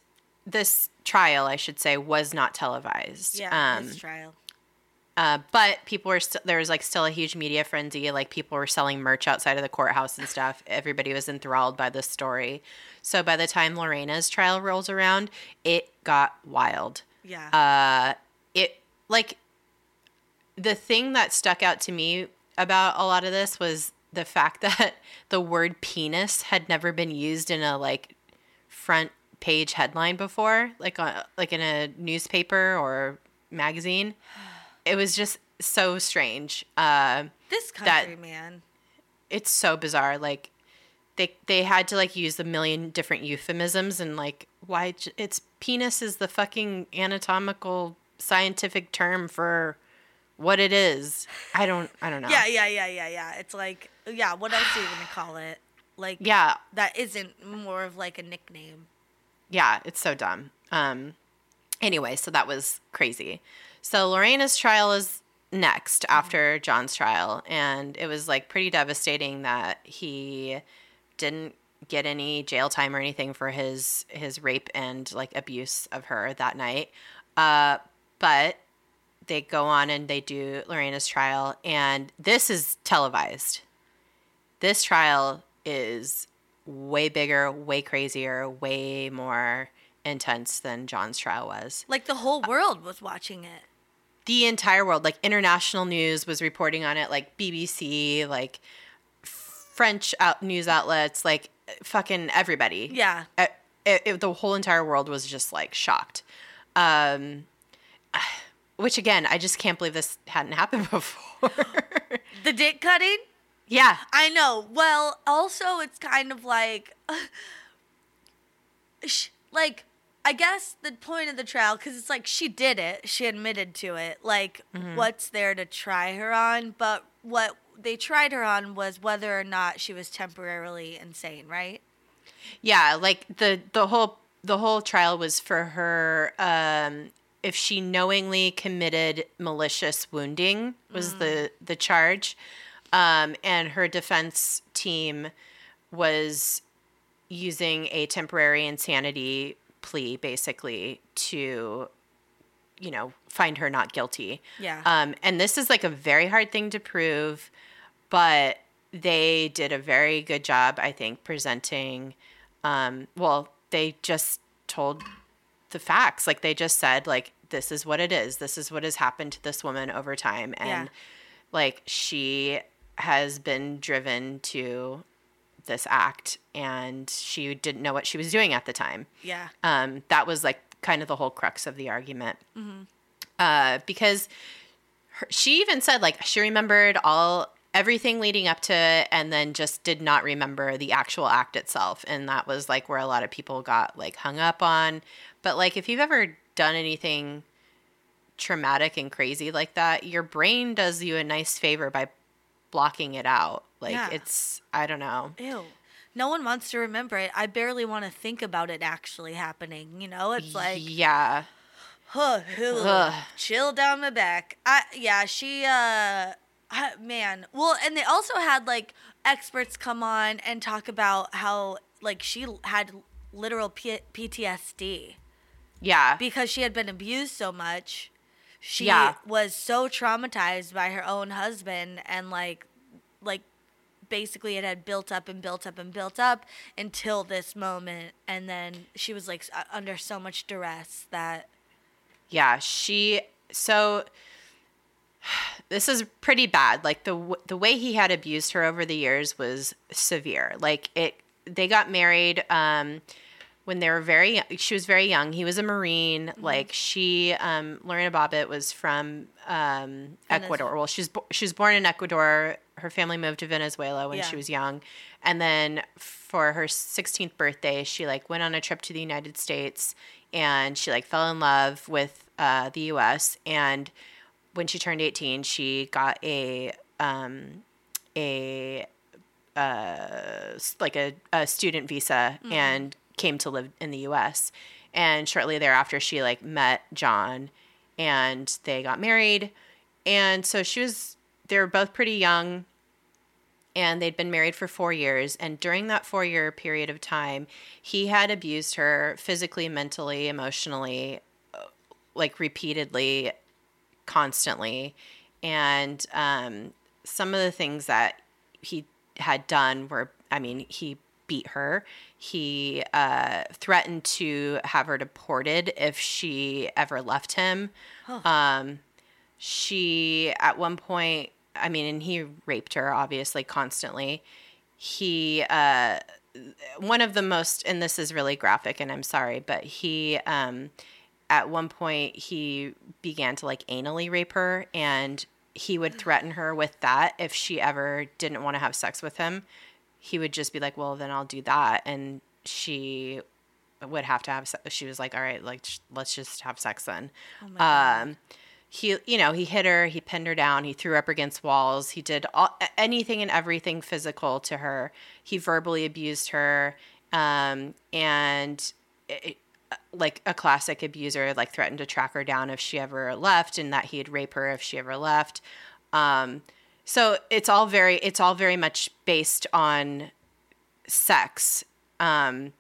this trial, I should say, was not televised. Yeah, Um, trial. uh, but people were still there was like still a huge media frenzy. Like people were selling merch outside of the courthouse and stuff. Everybody was enthralled by this story. So by the time Lorena's trial rolls around, it got wild Yeah. uh it like the thing that stuck out to me about a lot of this was the fact that the word penis had never been used in a like front page headline before like on like in a newspaper or magazine it was just so strange uh this that- country, man. it's so bizarre like they they had to like use a million different euphemisms and like why it's penis is the fucking anatomical scientific term for what it is. I don't i don't know. Yeah, yeah, yeah, yeah, yeah. It's like, yeah, what else are you gonna call it? Like, yeah. that isn't more of like a nickname. yeah it's so dumb. Um anyway so that was crazy. So lorena's trial is next after john's trial and it was like pretty devastating that he didn't get any jail time or anything for his his rape and like abuse of her that night. Uh but they go on and they do lorena's trial and this is televised this trial is way bigger, way crazier, way more intense than John's trial was. Like the whole world was watching it. The entire world, like international news was reporting on it, like BBC, like French out news outlets, like fucking everybody. Yeah. It, it- the whole entire world was just like shocked. Um, which again, I just can't believe this hadn't happened before. The dick cutting? yeah. I know. Well, also it's kind of like like I guess the point of the trial cuz it's like she did it. She admitted to it. Like what's there to try her on? But what they tried her on was whether or not she was temporarily insane, right? Yeah, like the the whole the whole trial was for her um if she knowingly committed malicious wounding was the the charge. Um and her defense team was using a temporary insanity plea basically to you know find her not guilty. Yeah. Um and this is like a very hard thing to prove, but they did a very good job I think presenting um well they just told the facts. Like they just said like this is what it is. This is what has happened to this woman over time. And Yeah. like she has been driven to this act and she didn't know what she was doing at the time. Yeah. um, that was like kind of the whole crux of the argument. Uh, because her, she even said like she remembered all everything leading up to it and then just did not remember the actual act itself. And that was like where a lot of people got like hung up on but like if you've ever done anything traumatic and crazy like that your brain does you a nice favor by blocking it out like Yeah. it's i don't know Ew. No one wants to remember it. I barely want to think about it actually happening. You know, it's like yeah Huh, chill down my back. I yeah, she uh man. Well, and they also had like experts come on and talk about how like she had literal P- PTSD yeah because she had been abused so much. She Yeah. was so traumatized by her own husband and like like basically it had built up and built up and built up until this moment and then she was like under so much duress that Yeah, she so this is pretty bad. Like the the way he had abused her over the years was severe. Like it they got married um when they were very young. she was very young. He was a marine. Like she um Lorena Bobbitt was from um Ecuador. Well, she's she was born in Ecuador. Her family moved to Venezuela when Yeah. she was young. And then for her 16th birthday, she like went on a trip to the United States and she like fell in love with uh, the US and when she turned 18, she got a um, a uh, like a, a student visa and came to live in the U.S. And shortly thereafter, she like met John, and they got married. And so she was. They were both pretty young, and they'd been married for four years. And during that four year period of time, he had abused her physically, mentally, emotionally, uh, like repeatedly constantly and um, some of the things that he had done were i mean he beat her he uh, threatened to have her deported if she ever left him. Um, she at one point i mean and he raped her obviously constantly. He uh, one of the most and this is really graphic and i'm sorry but he um, at one point he began to like anally rape her and he would threaten her with that if she ever didn't want to have sex with him he would just be like well then i'll do that. And she would have to have se- she was like all right like sh- let's just have sex then. Um he you know he hit her he pinned her down he threw her up against walls he did all, anything and everything physical to her. He verbally abused her um and it, like a classic abuser like threatened to track her down if she ever left and that he'd rape her if she ever left. Um so it's all very it's all very much based on sex um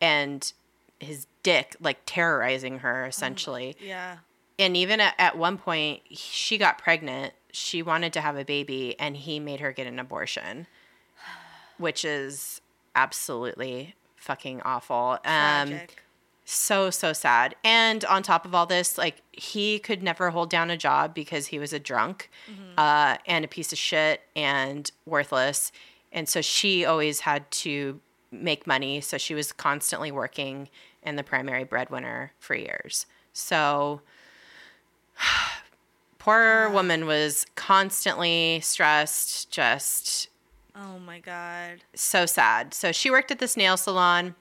and his dick like terrorizing her essentially. yeah. And even at, at one point she got pregnant. She wanted to have a baby and he made her get an abortion which is absolutely fucking awful. Um tragic so so sad. And on top of all this like he could never hold down a job because he was a drunk uh, and a piece of shit and worthless. And so she always had to make money. So she was constantly working and the primary breadwinner for years. So poor woman was constantly stressed just oh my god. so sad. So she worked at this nail salon.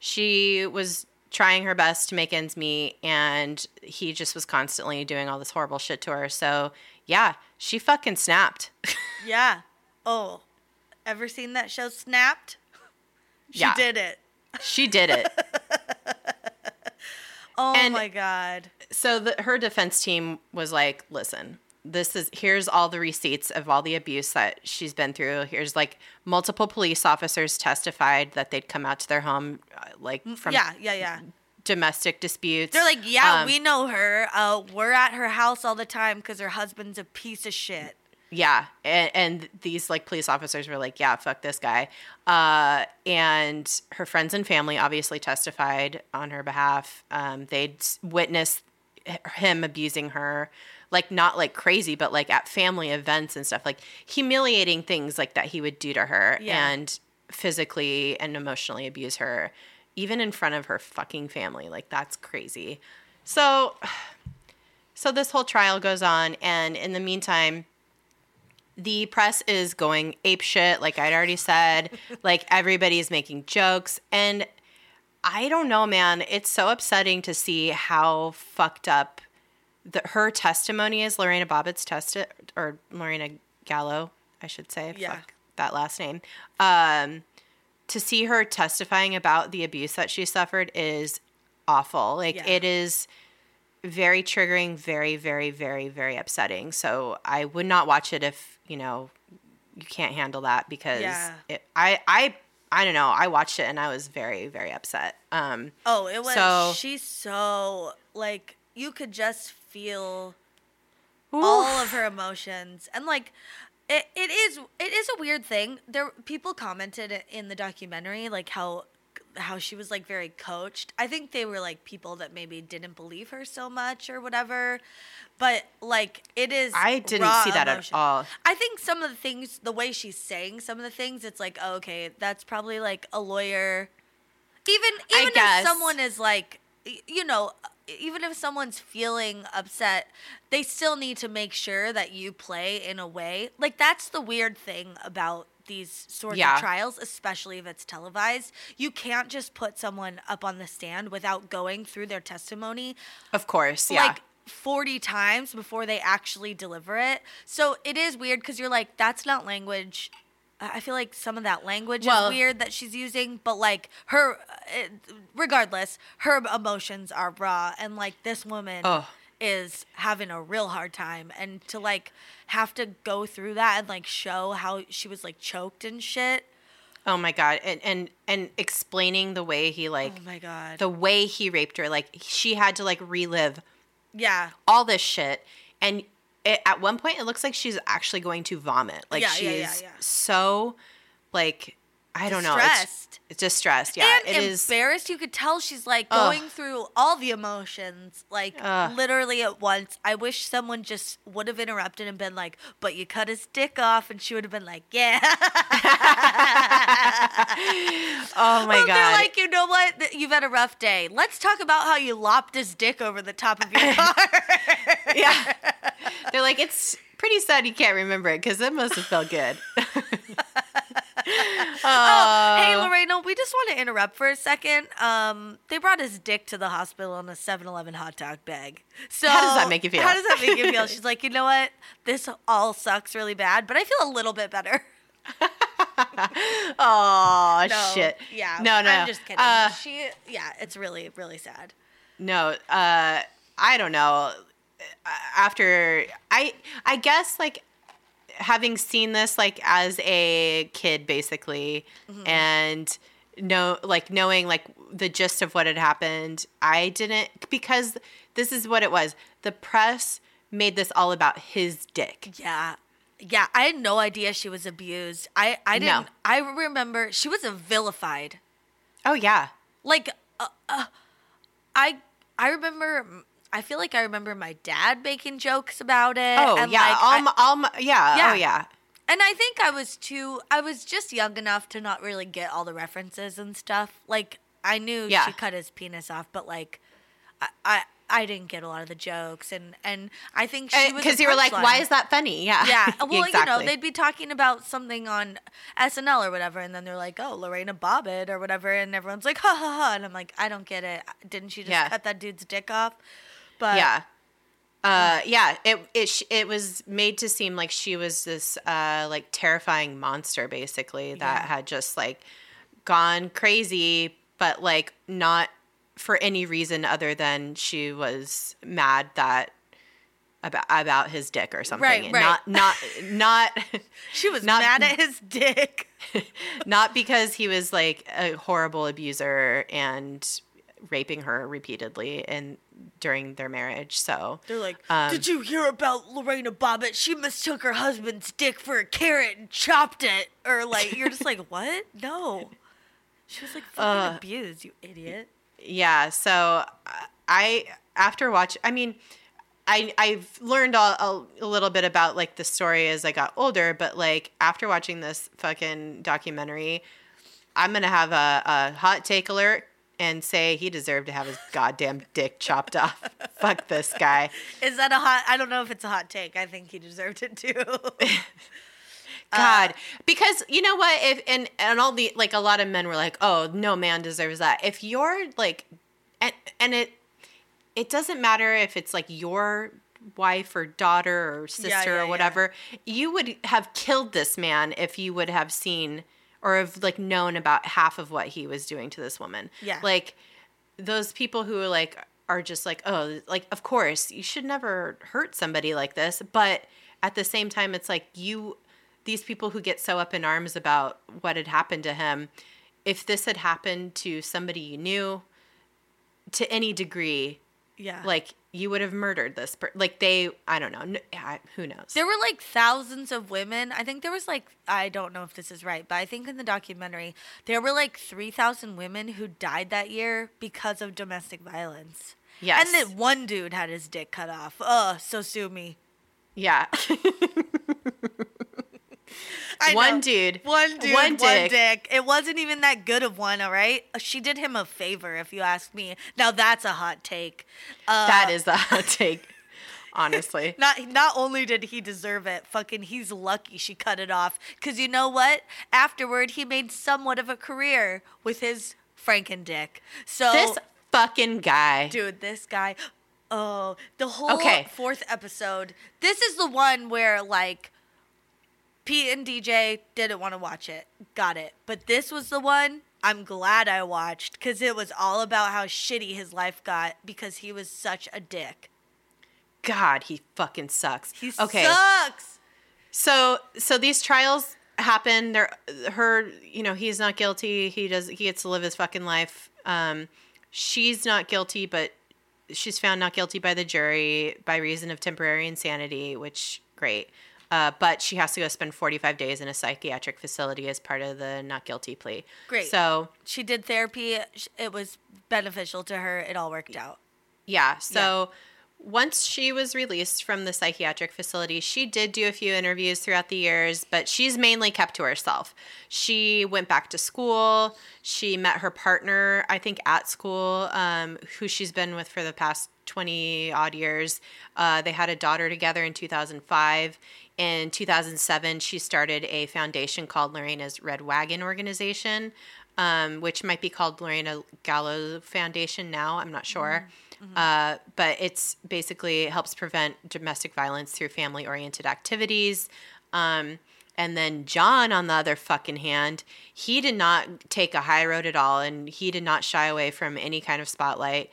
She was trying her best to make ends meet, and he just was constantly doing all this horrible shit to her. So yeah, she fucking snapped. yeah oh ever seen that show snapped she Yeah. did it she did it. oh And- my god So the, her defense team was like, "Listen, this is here's all the receipts of all the abuse that she's been through. Here's like multiple police officers testified that they'd come out to their home, uh, like from yeah yeah yeah domestic disputes. They're like, yeah, Um, we know her. Uh, we're at her house all the time because her husband's a piece of shit. Yeah, and, and these like police officers were like, "Yeah, fuck this guy," uh, and her friends and family obviously testified on her behalf. Um, they'd witnessed him abusing her, like not like crazy, but like at family events and stuff, like humiliating things like that he would do to her, Yeah. and physically and emotionally abuse her, even in front of her fucking family. Like that's crazy. So, so this whole trial goes on, and in the meantime the press is going ape shit like i'd already said like everybody's making jokes and i don't know man it's so upsetting to see how fucked up the, her testimony is lorena bobbitt's test or lorena gallo i should say Yeah. fuck that last name um to see her testifying about the abuse that she suffered is awful like Yeah. it is very triggering, very, very, very, very upsetting. So I would not watch it if you know you can't handle that because Yeah. it, I, I, I don't know. I watched it and I was very, very upset. Um, Oh, it was. So- she's so like you could just feel all of her emotions. And like it, it is it is a weird thing. There people commented in the documentary like how how she was like very coached. I think they were like people that maybe didn't believe her so much or whatever. But like it is I didn't see that emotion. at all. i think some of the things the way she's saying some of the things it's like oh, okay that's probably like a lawyer. Even even if someone is like you know even if someone's feeling upset they still need to make sure that you play in a way like that's the weird thing about these sorts Yeah. of trials especially if it's televised you can't just put someone up on the stand without going through their testimony Of course, yeah. like 40 times before they actually deliver it. So it is weird because you're like, that's not language. I feel like some of that language Well- is weird that she's using, but like her, uh, regardless, her emotions are raw. And like this woman Ugh. is having a real hard time. And to like have to go through that and like show how she was like choked and shit. oh my god, and and and explaining the way he like oh my God. the way he raped her, like she had to like relive yeah. all this shit, and it, at one point it looks like she's actually going to vomit. Like Yeah, she's yeah, yeah, yeah. so like I don't know, Stressed. it's, it's distressed. Yeah, and it is. embarrassed. You could tell she's like Ugh. going through all the emotions, like Ugh. literally at once. I wish someone just would have interrupted and been like, "But you cut his dick off," and she would have been like, "Yeah." Oh my Well, god! They're like, you know what? You've had a rough day. Let's talk about how you lopped his dick over the top of your car. yeah, they're like it's pretty sad you can't remember it because it must have felt good. Oh, hey Oh. Lorena, we just want to interrupt for a second. Um, they brought his dick to the hospital in a 7-Eleven hot dog bag. So How does that make you feel? How does that make you feel? She's like, you know what? This all sucks really bad, but I feel a little bit better. Oh No, shit! Yeah. no, no. I'm just kidding. Uh, she, yeah, it's really, really sad. no, uh, I don't know. After I, I guess like having seen this like as a kid, basically, Mm-hmm. and know like knowing like the gist of what had happened, I didn't because this is what it was. The press made this all about his dick. Yeah. Yeah, I had no idea she was abused. I, I didn't. I remember she was vilified. Oh yeah, like uh, uh, I I remember I feel like I remember my dad making jokes about it. oh and yeah, like, I- um, yeah, Yeah. oh yeah. and I think I was too I was just young enough to not really get all the references and stuff. Like I knew Yeah. she cut his penis off, but like I I, I didn't get a lot of the jokes and and I think she was Because you were like, punchline. why is that funny? Yeah. Yeah, well, you know, they'd be talking about something on SNL or whatever, and then they're like, "Oh, Lorena Bobbitt" or whatever, and everyone's like, "Ha ha ha!" And I'm like, "I don't get it. Didn't she just Yeah. cut that dude's dick off?" But yeah. Uh, yeah, it it it was made to seem like she was this uh like terrifying monster basically that Yeah. had just like gone crazy, but like not for any reason other than she was mad that about about his dick or something. Right, right. Not not not she was Not- mad at his dick. not because he was like a horrible abuser and raping her repeatedly and during their marriage. So They're like, Um, "Did you hear about Lorena Bobbitt? She mistook her husband's dick for a carrot and chopped it." Or like, you're just like, "What? No." She was like fucking Uh, abused, you idiot. yeah so uh, i after watch i mean i i've learned a, a, a little bit about like the story as i got older but like after watching this fucking documentary i'm gonna have a, a hot take alert and say he deserved to have his goddamn dick chopped off fuck this guy Is that a hot? I don't know if it's a hot take. I think he deserved it too. God, because you know what? If and and all the like, a lot of men were like, "Oh, no man deserves that." If you're like, and and it it doesn't matter if it's like your wife or daughter or sister yeah, or yeah. whatever, you would have killed this man if you would have seen or have like known about half of what he was doing to this woman. Yeah. like those people who are like are just like, oh, like of course you should never hurt somebody like this, but at the same time, it's like you these people who get so up in arms about what had happened to him, if this had happened to somebody you knew to any degree, Yeah. Like you would have murdered this per- like they I don't know. N- I- who knows? There were like thousands of women. I think there was like I don't know if this is right, but I think in the documentary there were like 3,000 women who died that year because of domestic violence. Yes. And that one dude had his dick cut off. Ugh, so sue me. yeah. I One know. dude. One dude, One one dick. dick. It wasn't even that good of one, all right? She did him a favor, if you ask me. Now that's a hot take. Uh, that is a hot take. Honestly. Not not only did he deserve it, fucking he's lucky she cut it off. Cause you know what? Afterward, he made somewhat of a career with his Franken dick. So, This fucking guy. dude, this guy. Oh, the whole Okay. fourth episode. This is the one where like Pete and DJ didn't want to watch it. Got it. But this was the one I'm glad I watched because it was all about how shitty his life got because he was such a dick. God, he fucking sucks. He okay. sucks. So so these trials happen. They're her, you know, he's not guilty. He does he gets to live his fucking life. Um she's not guilty, but she's found not guilty by the jury by reason of temporary insanity, which great. Uh, but she has to go spend 45 days in a psychiatric facility as part of the not guilty plea. Great. So, she did therapy. It was beneficial to her. It all worked out. Yeah. So once she was released from the psychiatric facility, she did do a few interviews throughout the years, but she's mainly kept to herself. She went back to school. She met her partner, I think, at school, um, who she's been with for the past 20 odd years. Uh, they had a daughter together in 2005. In 2007, she started a foundation called Lorena's Red Wagon Organization, um, which might be called Lorena Gallo Foundation now. I'm not sure. Uh, but it's basically helps prevent domestic violence through family oriented activities. Um, and then John, on the other fucking hand, he did not take a high road at all, and he did not shy away from any kind of spotlight.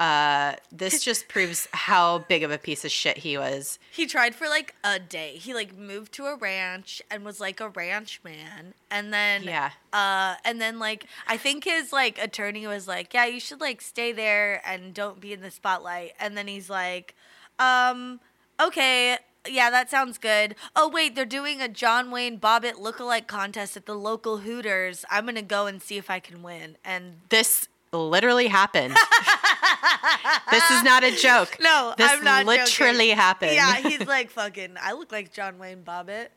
Uh, this just proves how big of a piece of shit he was. He tried for like a day. He like moved to a ranch and was like a ranch man. And then Yeah. uh and then like I think his like attorney was like, "Yeah, you should like stay there and don't be in the spotlight." And then he's like, "Um, okay, yeah, that sounds good. Oh wait, they're doing a John Wayne Bobbitt lookalike contest at the local Hooters. I'm gonna go and see if I can win." And This literally happened. this is not a joke. no, this I'm not literally joking. happened. Yeah, he's like fucking. I look like John Wayne Bobbitt.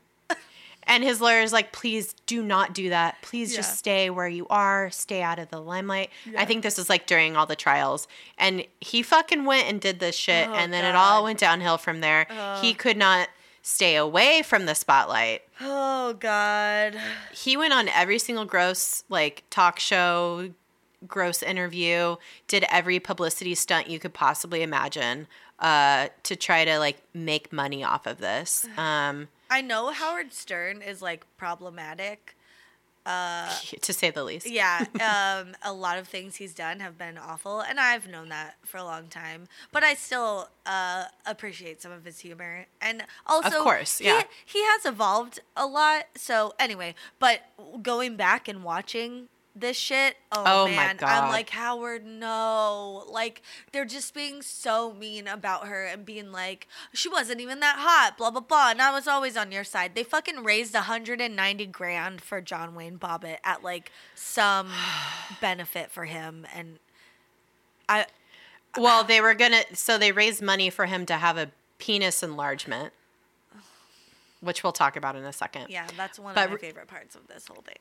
And his lawyer's like, please do not do that. Please Yeah. just stay where you are. Stay out of the limelight. Yeah. I think this is like during all the trials. And he fucking went and did this shit. Oh, and then it all went downhill from there. Oh. He could not stay away from the spotlight. Oh God. He went on every single gross, like, talk show, gross interview, did every publicity stunt you could possibly imagine uh, to try to, like, make money off of this. Um, I know Howard Stern is like problematic. Uh, to say the least. yeah, um, a lot of things he's done have been awful, and I've known that for a long time. But I still uh, appreciate some of his humor, and also, of course, he- yeah. he, has evolved a lot. So anyway, but going back and watching this shit, oh, Oh man. I'm like Howard, no, like they're just being so mean about her and being like she wasn't even that hot, blah blah blah. And I was always on your side. They fucking raised 190 grand for John Wayne Bobbitt at like some benefit for him, and I Well, they were gonna. So they raised money for him to have a penis enlargement, which we'll talk about in a second. yeah, that's one But of my favorite parts of this whole thing.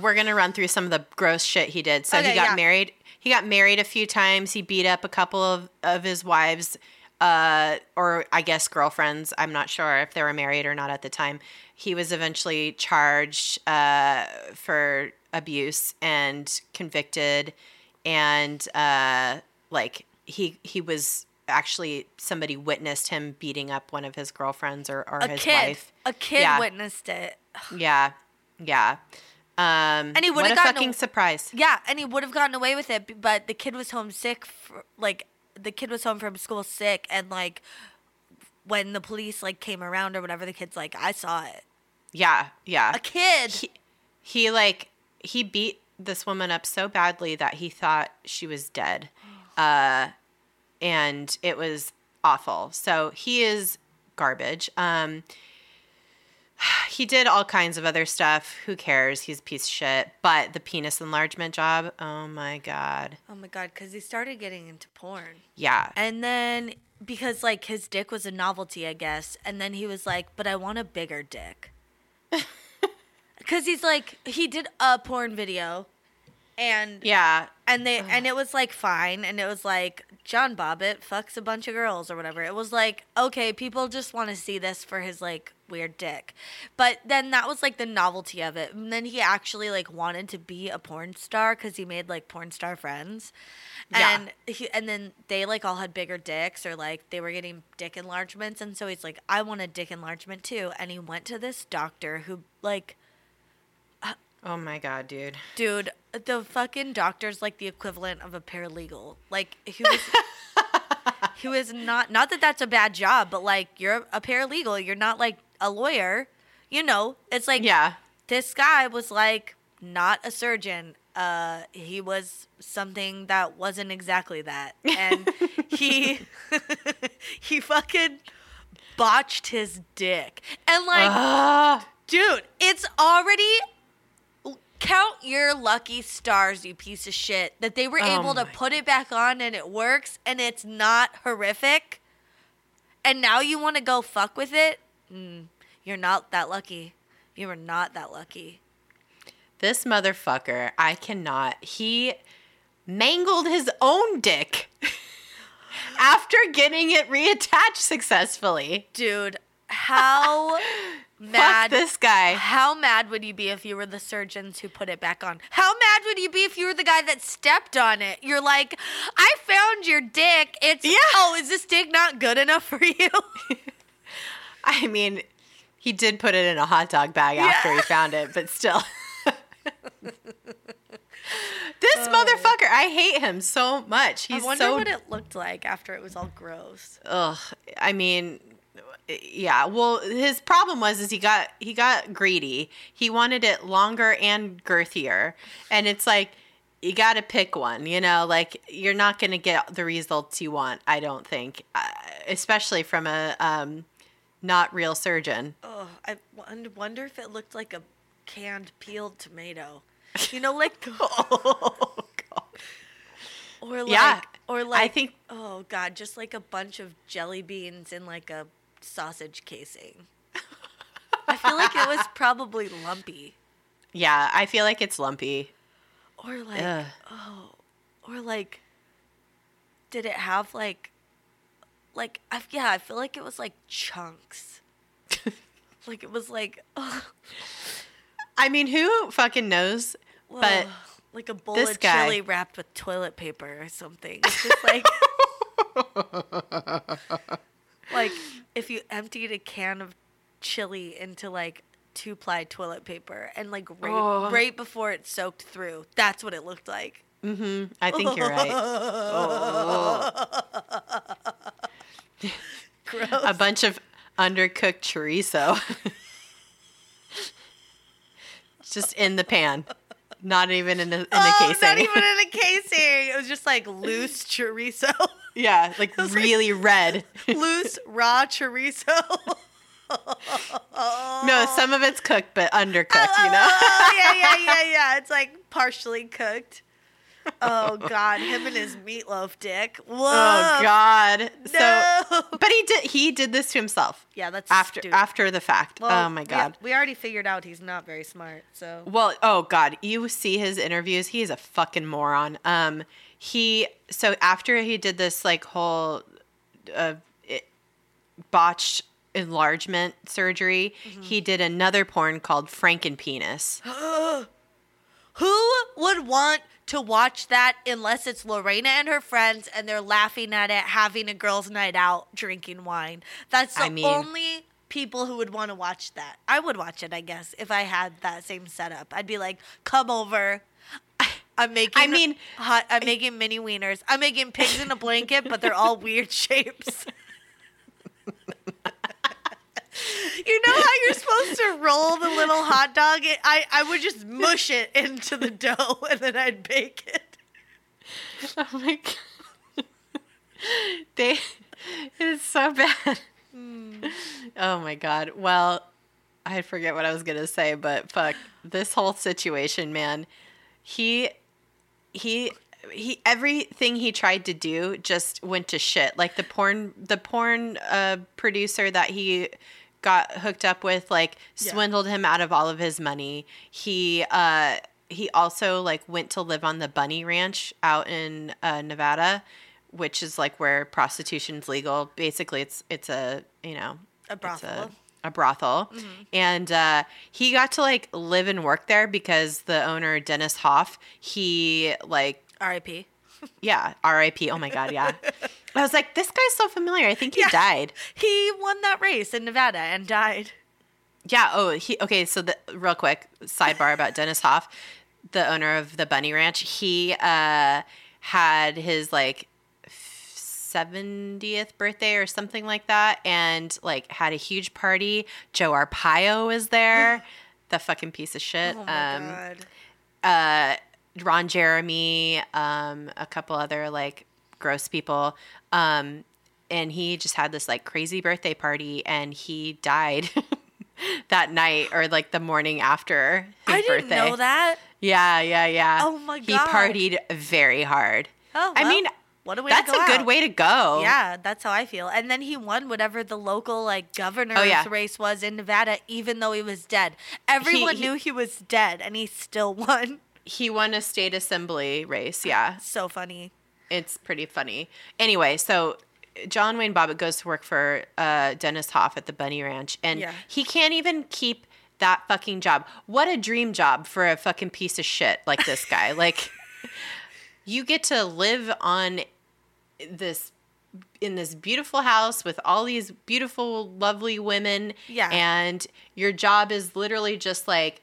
We're gonna run through some of the gross shit he did. So he got yeah. married. He got married a few times. He beat up a couple of of his wives, uh, or I guess girlfriends. I'm not sure if they were married or not at the time. He was eventually charged uh, for abuse and convicted, and uh, like he he was actually somebody witnessed him beating up one of his girlfriends or, or A his kid, wife. a kid Yeah. witnessed it. Yeah, yeah. Um, And he would've a gotten fucking a- surprise. Yeah, and he would have gotten away with it, but the kid was home sick. For, like the kid was home from school sick, and like when the police like came around or whatever, the kid's like, "I saw it." Yeah, yeah. A kid. He, he like he beat this woman up so badly that he thought she was dead. Uh, and it was awful. So he is garbage. Um, he did all kinds of other stuff. Who cares? He's a piece of shit. But the penis enlargement job, oh my god. Oh my god, because he started getting into porn. Yeah. And then because like his dick was a novelty, I guess. And then he was like, "But I want a bigger dick." Cuz he's like he did a porn video and Yeah. and they and it was like fine and it was like John Bobbitt fucks a bunch of girls or whatever. It was like, okay, people just want to see this for his like weird dick. But then that was like the novelty of it. And then he actually like wanted to be a porn star cuz he made like porn star friends. Yeah. And he, and then they like all had bigger dicks or like they were getting dick enlargements and so he's like I want a dick enlargement too and he went to this doctor who like uh Oh my god, dude. Dude, the fucking doctor's like the equivalent of a paralegal. Like he was he was not not that that's a bad job, but like you're a paralegal, you're not like a lawyer. You know, it's like Yeah. this guy was like not a surgeon. Uh he was something that wasn't exactly that. And he he fucking botched his dick. And like Ah. Dude, it's already count your lucky stars, you piece of shit, that they were Oh able to put it back on and it works and it's not horrific. And now you want to go fuck with it? Mm, you're not that lucky. You are not that lucky. This motherfucker, I cannot. He mangled his own dick after getting it reattached successfully. Dude, how mad Fuck this guy. How mad would you be if you were the surgeons who put it back on? How mad would you be if you were the guy that stepped on it? You're like, I found your dick. It's Yeah. oh, is this dick not good enough for you? I mean, he did put it in a hot dog bag after he found it, but still. this uh. motherfucker, I hate him so much. He's I wonder so what it looked like after it was all gross. ugh. I mean, yeah. Well, his problem was is he got he got greedy. He wanted it longer and girthier, and it's like you got to pick one. You know, like you're not going to get the results you want. I don't think, uh, especially from a um, not real surgeon. Oh, I wonder if it looked like a canned peeled tomato. You know, like oh God. or like Yeah, or like I think oh god, just like a bunch of jelly beans in like a sausage casing. I feel like it was probably lumpy. yeah. I feel like it's lumpy. Or like Ugh. oh or like did it have like like I, yeah, I feel like it was like chunks. like it was like oh. I mean, who fucking knows? But like a bowl of guy- chili wrapped with toilet paper or something. It's just like like if you emptied a can of chili into like two ply toilet paper and like right, Oh. right before it soaked through. That's what it looked like. hmm I think you're right. Gross. a bunch of undercooked chorizo. Just in the pan, not even in a, in a oh, casing. not even in a casing. It was just like loose chorizo, yeah, like was like- really red. loose raw chorizo. No, some of it's cooked but undercooked. You know. Oh, oh, oh, oh yeah, yeah, yeah, yeah. It's like partially cooked. Oh God, him and his meatloaf dick. Whoa. Oh God. So, No. but he did he did this to himself yeah, that's after stupid. after the fact. Well, oh my God. We, already figured out he's not very smart. So Well, oh god, you see his interviews. He is a fucking moron. Um, he so after he did this like whole uh, it, botched enlargement surgery, Mm-hmm. he did another porn called Franken Penis. who would want to watch that unless it's Lorena and her friends and they're laughing at it, having a girls' night out, drinking wine? That's the I mean- only people who would want to watch that. I would watch it, I guess, if I had that same setup. I'd be like, "Come over." I'm making. I mean- hot. I'm making mini wieners. I'm making pigs in a blanket, but they're all weird shapes. You know how you're supposed to roll the little hot dog? It, I, I would just mush it into the dough and then I'd bake it. Oh my god. they it's so bad. Oh my god. Well, I forget what I was gonna say, but fuck this whole situation, man. He he he everything he tried to do just went to shit. Like the porn the porn uh producer that he got hooked up with like Yeah. swindled him out of all of his money. He uh he also like went to live on the bunny ranch out in uh, Nevada, which is like where prostitution's legal. Basically it's it's a, you know, A brothel. a brothel and uh, he got to like live and work there because the owner dennis hof he like R.I.P. yeah rip oh my god yeah i was like this guy's so familiar i think he Yeah. died He won that race in Nevada and died. yeah oh he okay so the real quick sidebar about dennis hof the owner of the bunny ranch he uh had his like 70th birthday or something like that and like had a huge party joe arpaio was there the fucking piece of shit Oh my um god. uh, Ron Jeremy, um, a couple other like gross people. Um, and he just had this like crazy birthday party and he died that night or like the morning after his I didn't birthday. know that. Yeah, yeah, yeah. Oh my god. He partied very hard. Oh, I mean, what a way That's a good way to go. Yeah, that's how I feel. And then he won whatever the local like governor's Oh, yeah. race was in Nevada, even though he was dead. Everyone he- knew he was dead, and he still won. He won a state assembly race. Yeah. So funny. It's pretty funny. Anyway, so John Wayne Bobbitt goes to work for uh, Dennis Hof at the Bunny Ranch, and Yeah. he can't even keep that fucking job. What a dream job for a fucking piece of shit like this guy. like, you get to live on this in this beautiful house with all these beautiful lovely women Yeah. and your job is literally just like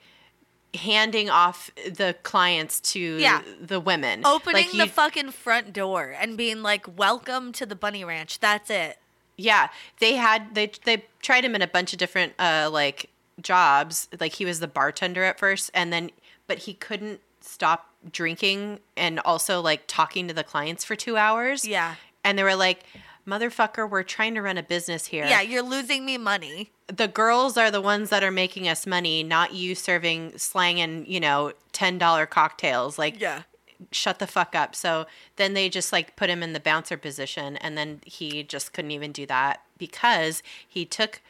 handing off the clients to Yeah. the women Opening Like, the fucking front door and being like, "Welcome to the Bunny Ranch." That's it. Yeah, they had they they tried him in a bunch of different uh like jobs. Like he was the bartender at first and then but he couldn't stop drinking and also like talking to the clients for 2 hours. Yeah. And they were like, "Motherfucker, we're trying to run a business here. Yeah, you're losing me money. The girls are the ones that are making us money, not you serving slang and, you know, $10 cocktails. Like Yeah. shut the fuck up. So then they just like put him in the bouncer position and then he just couldn't even do that because he took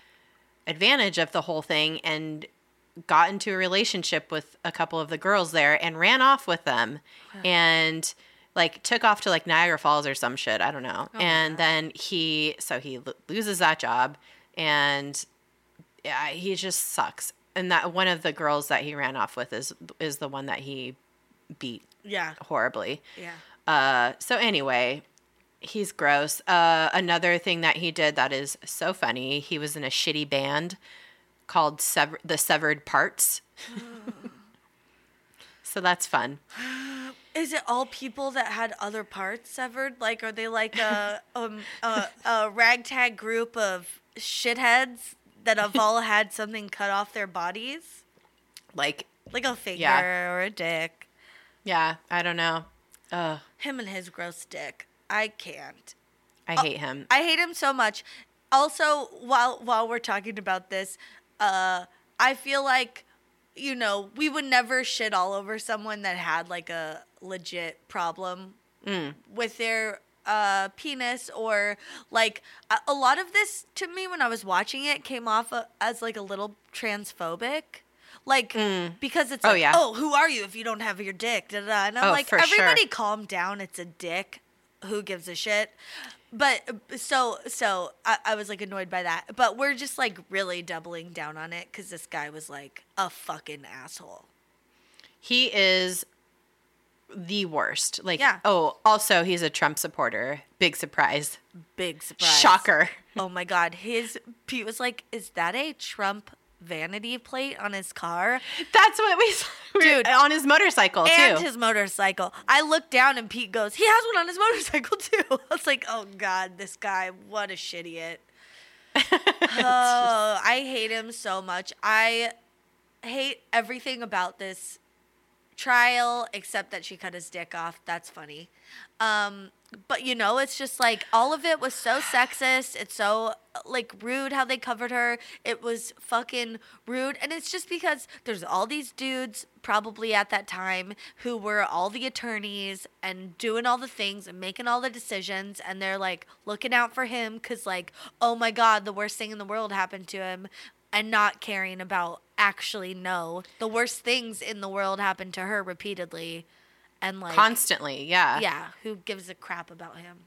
advantage of the whole thing and got into a relationship with a couple of the girls there and ran off with them and like took off to like Niagara Falls or some shit, I don't know. and then he so he lo- loses that job and yeah, he just sucks. And that one of the girls that he ran off with is is the one that he beat Yeah. horribly. Yeah. Uh, so anyway, he's gross. Uh, another thing that he did that is so funny. He was in a shitty band called Sever- the Severed Parts. so that's fun. Is it all people that had other parts severed? Like, are they like a um a, a ragtag group of shitheads that have all had something cut off their bodies, Like, like a finger Yeah. or a dick? yeah, I don't know. Ugh, Him and his gross dick. I can't. I hate him. I hate him so much. Also, while while we're talking about this, uh, I feel like, you know, we would never shit all over someone that had like a legit problem Mm. with their uh, penis or like a, a lot of this to me when I was watching it came off uh, as like a little transphobic. Like because it's Oh, like, yeah. oh, who are you if you don't have your dick? Da, da, da. And I'm Oh, like, for sure. everybody calm down. It's a dick. Who gives a shit? But uh, so so I, I was like annoyed by that. But we're just like really doubling down on it because this guy was like a fucking asshole. He is the worst. Like, Yeah. oh, also, he's a Trump supporter. Big surprise. Big surprise. Shocker. Oh my god, his Pete was like, "Is that a Trump vanity plate on his car That's what we saw. Dude. on his motorcycle, too. and too. his motorcycle?" I looked down and Pete goes, "He has one on his motorcycle too." I was like, "Oh god, this guy, what a shitiot." oh, I hate him so much. I hate everything about this trial, except that she cut his dick off. That's funny. Um, but you know, it's just like all of it was so sexist. It's so like rude how they covered her. It was fucking rude. And it's just because there's all these dudes probably at that time who were all the attorneys and doing all the things and making all the decisions and they're like looking out for him cuz like, "Oh my god, the worst thing in the world happened to him." And not caring about actually no. The worst things in the world happened to her repeatedly and like Constantly, yeah. yeah, who gives a crap about him?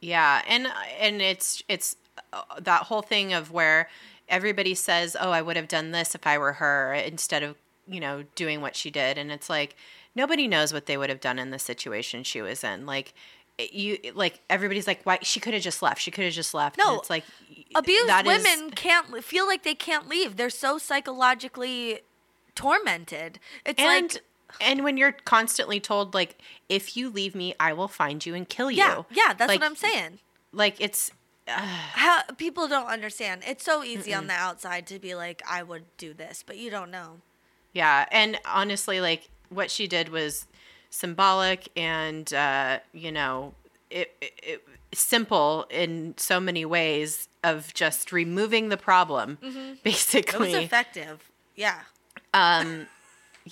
Yeah, and and it's it's uh, that whole thing of where everybody says, "Oh, I would have done this if I were her," instead of you know doing what she did, and it's like nobody knows what they would have done in the situation she was in. Like you, like everybody's like, "Why she could have just left? She could have just left." No, and it's like Abused that is- women can't feel like they can't leave. They're so psychologically tormented. It's and like and when you're constantly told like, "If you leave me, I will find you and kill you." yeah, yeah, that's Like, what I'm saying. Like it's How people don't understand. It's so easy on the outside to be like, I would do this, but you don't know. Yeah, and honestly, like what she did was symbolic and uh, you know it, it, it simple in so many ways of just removing the problem, Mm-hmm. It was basically. effective. Yeah. um,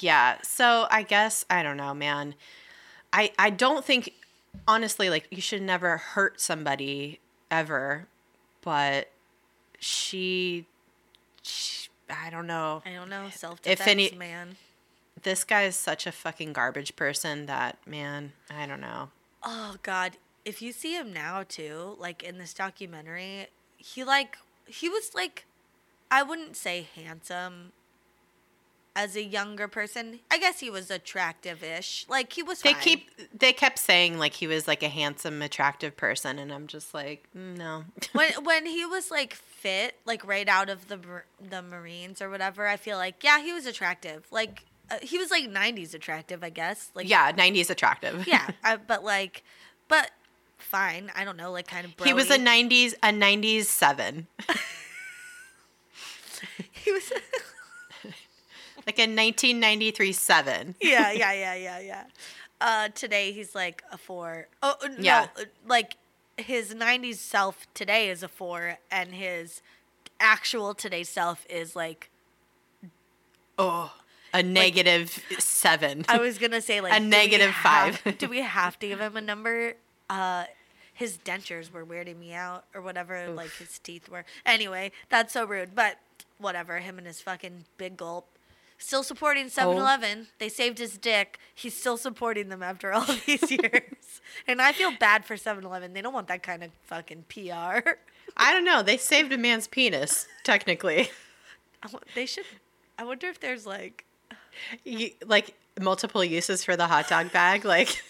yeah. So I guess I don't know, man. I I don't think honestly like you should never hurt somebody ever, but she. she I don't know. I don't know. Self defense, any- man. this guy is such a fucking garbage person that man i don't know Oh God. If you see him now too, like in this documentary, he like he was like I wouldn't say handsome as a younger person. I guess he was attractive-ish. Like he was they fine. keep they kept saying like he was like a handsome attractive person and i'm just like mm, no when when he was like fit, like right out of the the Marines or whatever, I feel like yeah, he was attractive. Like uh, he was like 90s attractive, I guess. Like yeah 90s attractive yeah, I, but like but fine, I don't know, like kind of he was a 90s a 90s 7 he was like a 1993 7 yeah, yeah, yeah, yeah, yeah. Uh, today he's like a four. Oh uh, no, Yeah. uh, like his '90s self today is a four, and his actual today self is like. oh a negative 7 I was gonna say like A negative have- five. do we have to give him a number? Uh, his dentures were weirding me out, or whatever. Like his teeth were. Anyway, that's so rude. But whatever. Him and his fucking big gulp. Still supporting 7-Eleven. They saved his dick. He's still supporting them after all these years. and I feel bad for 7-Eleven. They don't want that kind of fucking PR. i don't know they saved a man's penis technically they should. I wonder if there's like. you, like multiple uses for the hot dog bag like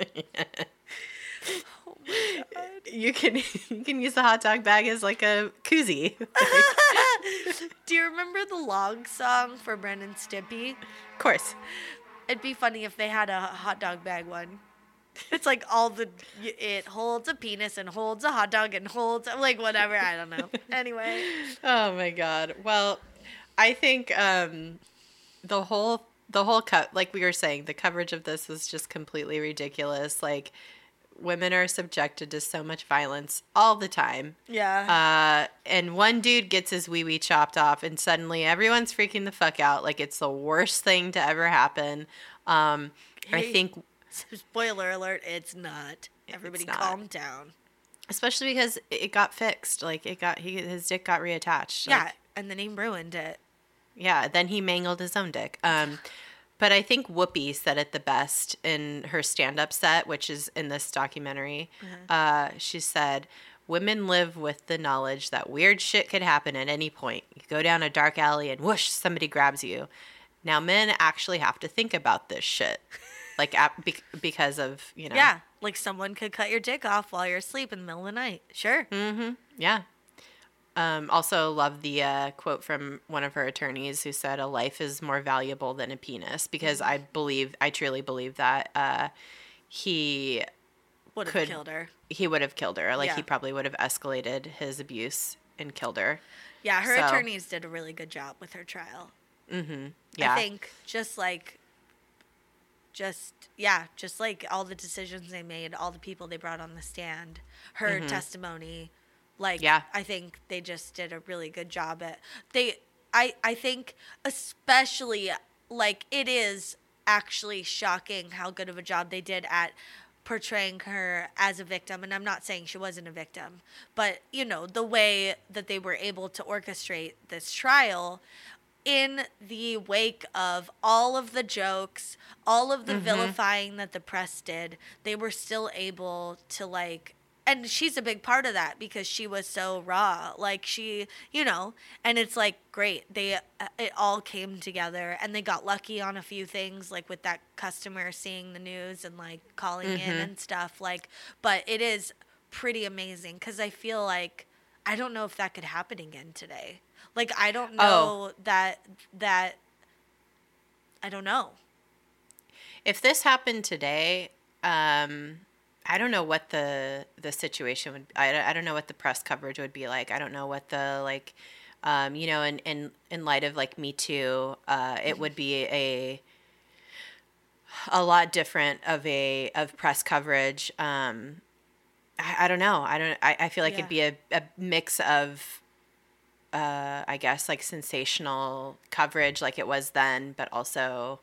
Oh. you can you can use the hot dog bag as like a koozie Do you remember the log song for Ren and Stimpy? of course It'd be funny if they had a hot dog bag one. It's like all the it holds a penis and holds a hot dog and holds like whatever. I don't know. Anyway, Oh my god. Well, I think um the whole the whole cut like we were saying, the coverage of this was just completely ridiculous. Like women are subjected to so much violence all the time. yeah. Uh and one dude gets his wee wee chopped off and suddenly everyone's freaking the fuck out like it's the worst thing to ever happen. Um I think Spoiler alert: It's not. Everybody, not. calm down. especially because it got fixed. Like it got he his dick got reattached. Like, yeah, and then he ruined it. Yeah, then he mangled his own dick. Um, but I think Whoopi said it the best in her stand up set, which is in this documentary. Uh, she said, Women live with the knowledge that weird shit could happen at any point. You go down a dark alley and whoosh, somebody grabs you. Now, men actually have to think about this shit. Like, ap- bec because of, you know. Yeah, like someone could cut your dick off while you're asleep in the middle of the night. Sure. Mm-hmm. Yeah. Um, also, love the uh, quote from one of her attorneys who said, "A life is more valuable than a penis," because I believe, I truly believe that uh, he Would have killed her. he would have killed her. Like Yeah. he probably would have escalated his abuse and killed her. Yeah, her So- attorneys did a really good job with her trial. Mm-hmm. Yeah. I think just like, just yeah, just like all the decisions they made, all the people they brought on the stand, her testimony, like Mm-hmm. Yeah. I think they just did a really good job at they. I I think especially like it is actually shocking how good of a job they did at portraying her as a victim and I'm not saying she wasn't a victim but you know the way that they were able to orchestrate this trial in the wake of all of the jokes, all of the vilifying that the press did, they were still able to like and she's a big part of that because she was so raw. Like she, you know, and it's like great. They uh, it all came together and they got lucky on a few things like with that customer seeing the news and like calling in and stuff like but it is pretty amazing cuz I feel like I don't know if that could happen again today. Like I don't know Oh. that that I don't know. if this happened today, um, I don't know what the the situation would. I, I don't know what the press coverage would be like. I don't know what the like, um, you know, in in in light of like Me Too, uh, it would be a a lot different of a of press coverage. Um, I, I don't know. I don't. I, I feel like it'd be a, a mix of. Uh, I guess like sensational coverage, like it was then, but also,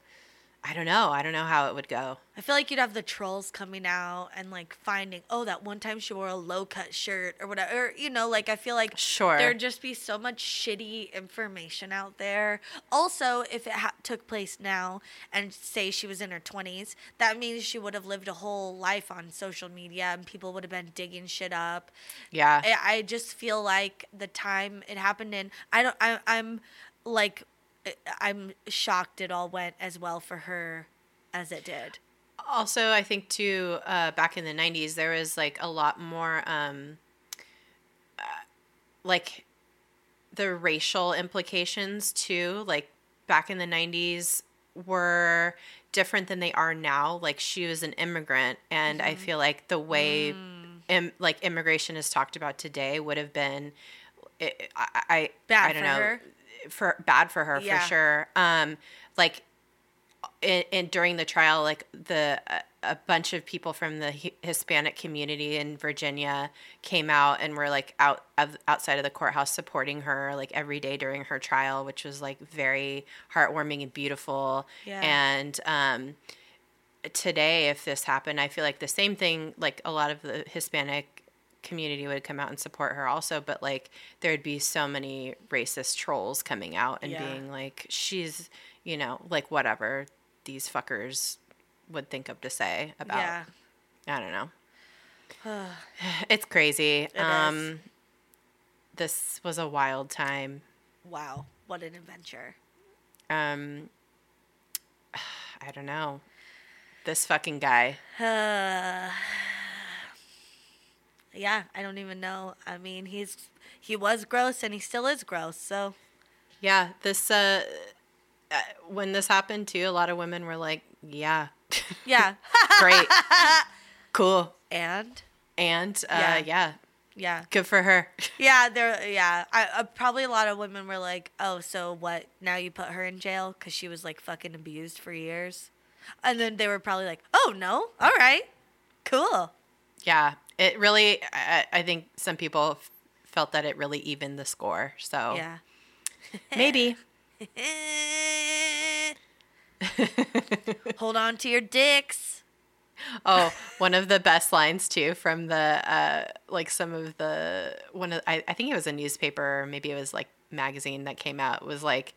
I don't know. I don't know how it would go. I feel like you'd have the trolls coming out and like finding, oh, that one time she wore a low cut shirt or whatever. Or, you know, like I feel like Sure. there'd just be so much shitty information out there. Also, if it ha- took place now and say she was in her 20s, that means she would have lived a whole life on social media and people would have been digging shit up. Yeah. I, I just feel like the time it happened in, I don't, I, I'm like, I'm shocked it all went as well for her as it did. also i think too uh, back in the 90s there was like a lot more um, uh, like the racial implications too like back in the 90s were different than they are now like she was an immigrant and Mm-hmm. i feel like the way Mm. Im- like immigration is talked about today would have been i, I, I Bad I don't know her? For bad for her Yeah. for sure um like in, in during the trial, like the a, a bunch of people from the Hi- Hispanic community in Virginia came out and were like out of, outside of the courthouse supporting her like every day during her trial, which was like very heartwarming and beautiful. Yeah. And um, today, if this happened, I feel like the same thing. Like a lot of the Hispanic community would come out and support her also but like there'd be so many racist trolls coming out and Yeah. being like she's you know like whatever these fuckers would think of to say about Yeah. i don't know it's crazy is. um this was a wild time Wow. What an adventure. um i don't know this fucking guy Uh, yeah, I don't even know. I mean, he's he was gross and he still is gross. So yeah this uh uh, when this happened too a lot of women were like yeah yeah, great cool and and uh Yeah. yeah yeah, good for her yeah. There, yeah. I uh, probably a lot of women were like, "Oh, so what? Now you put her in jail because she was like fucking abused for years," and then they were probably like, "Oh no, all right, cool." Yeah, it really. I, I think some people f- felt that it really evened the score. So Yeah. maybe. Hold on to your dicks. Oh, one of the best lines too from the uh, like some of the one of I, I think it was a newspaper or maybe it was like magazine that came out was like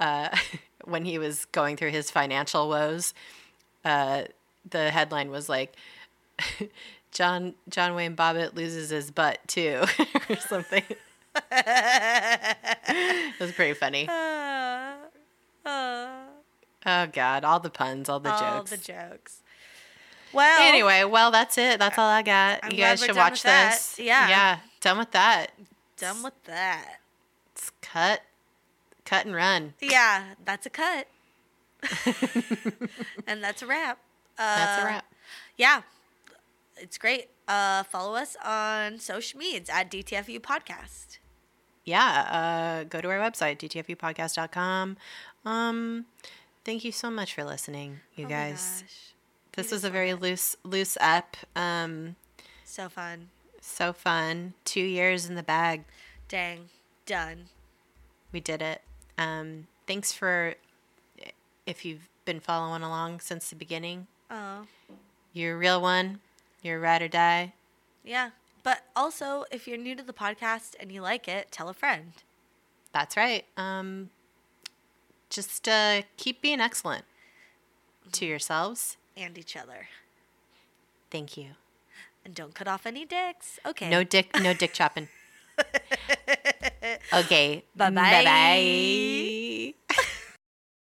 uh, when he was going through his financial woes. Uh, the headline was like. John John Wayne Bobbitt loses his butt too, or something. it was pretty funny. Uh, uh, Oh God, all the puns, all the all jokes. the jokes. Well, Anyway, well, that's it. That's all I got. I'm you guys should watch this. Yeah. Yeah, done with that. done with that. It's cut, cut and run. Yeah, that's a cut. and that's a wrap. Uh, That's a wrap. Yeah, it's great. Uh, follow us on social medias at DTFU Podcast. yeah, uh, go to our website, dtfupodcast.com. Um, thank you so much for listening, you Oh guys. This was a very it. loose loose up. Um, So fun. so fun. Two years in the bag. Dang. Done. We did it. Um, thanks for if you've been following along since the beginning. Oh. You're a real one. You're a ride or die. Yeah. But also, if you're new to the podcast and you like it, tell a friend. That's right. Um, just uh, keep being excellent to yourselves. And each other. Thank you. And don't cut off any dicks. Okay. No dick. No dick chopping. Okay. Bye-bye. Bye bye.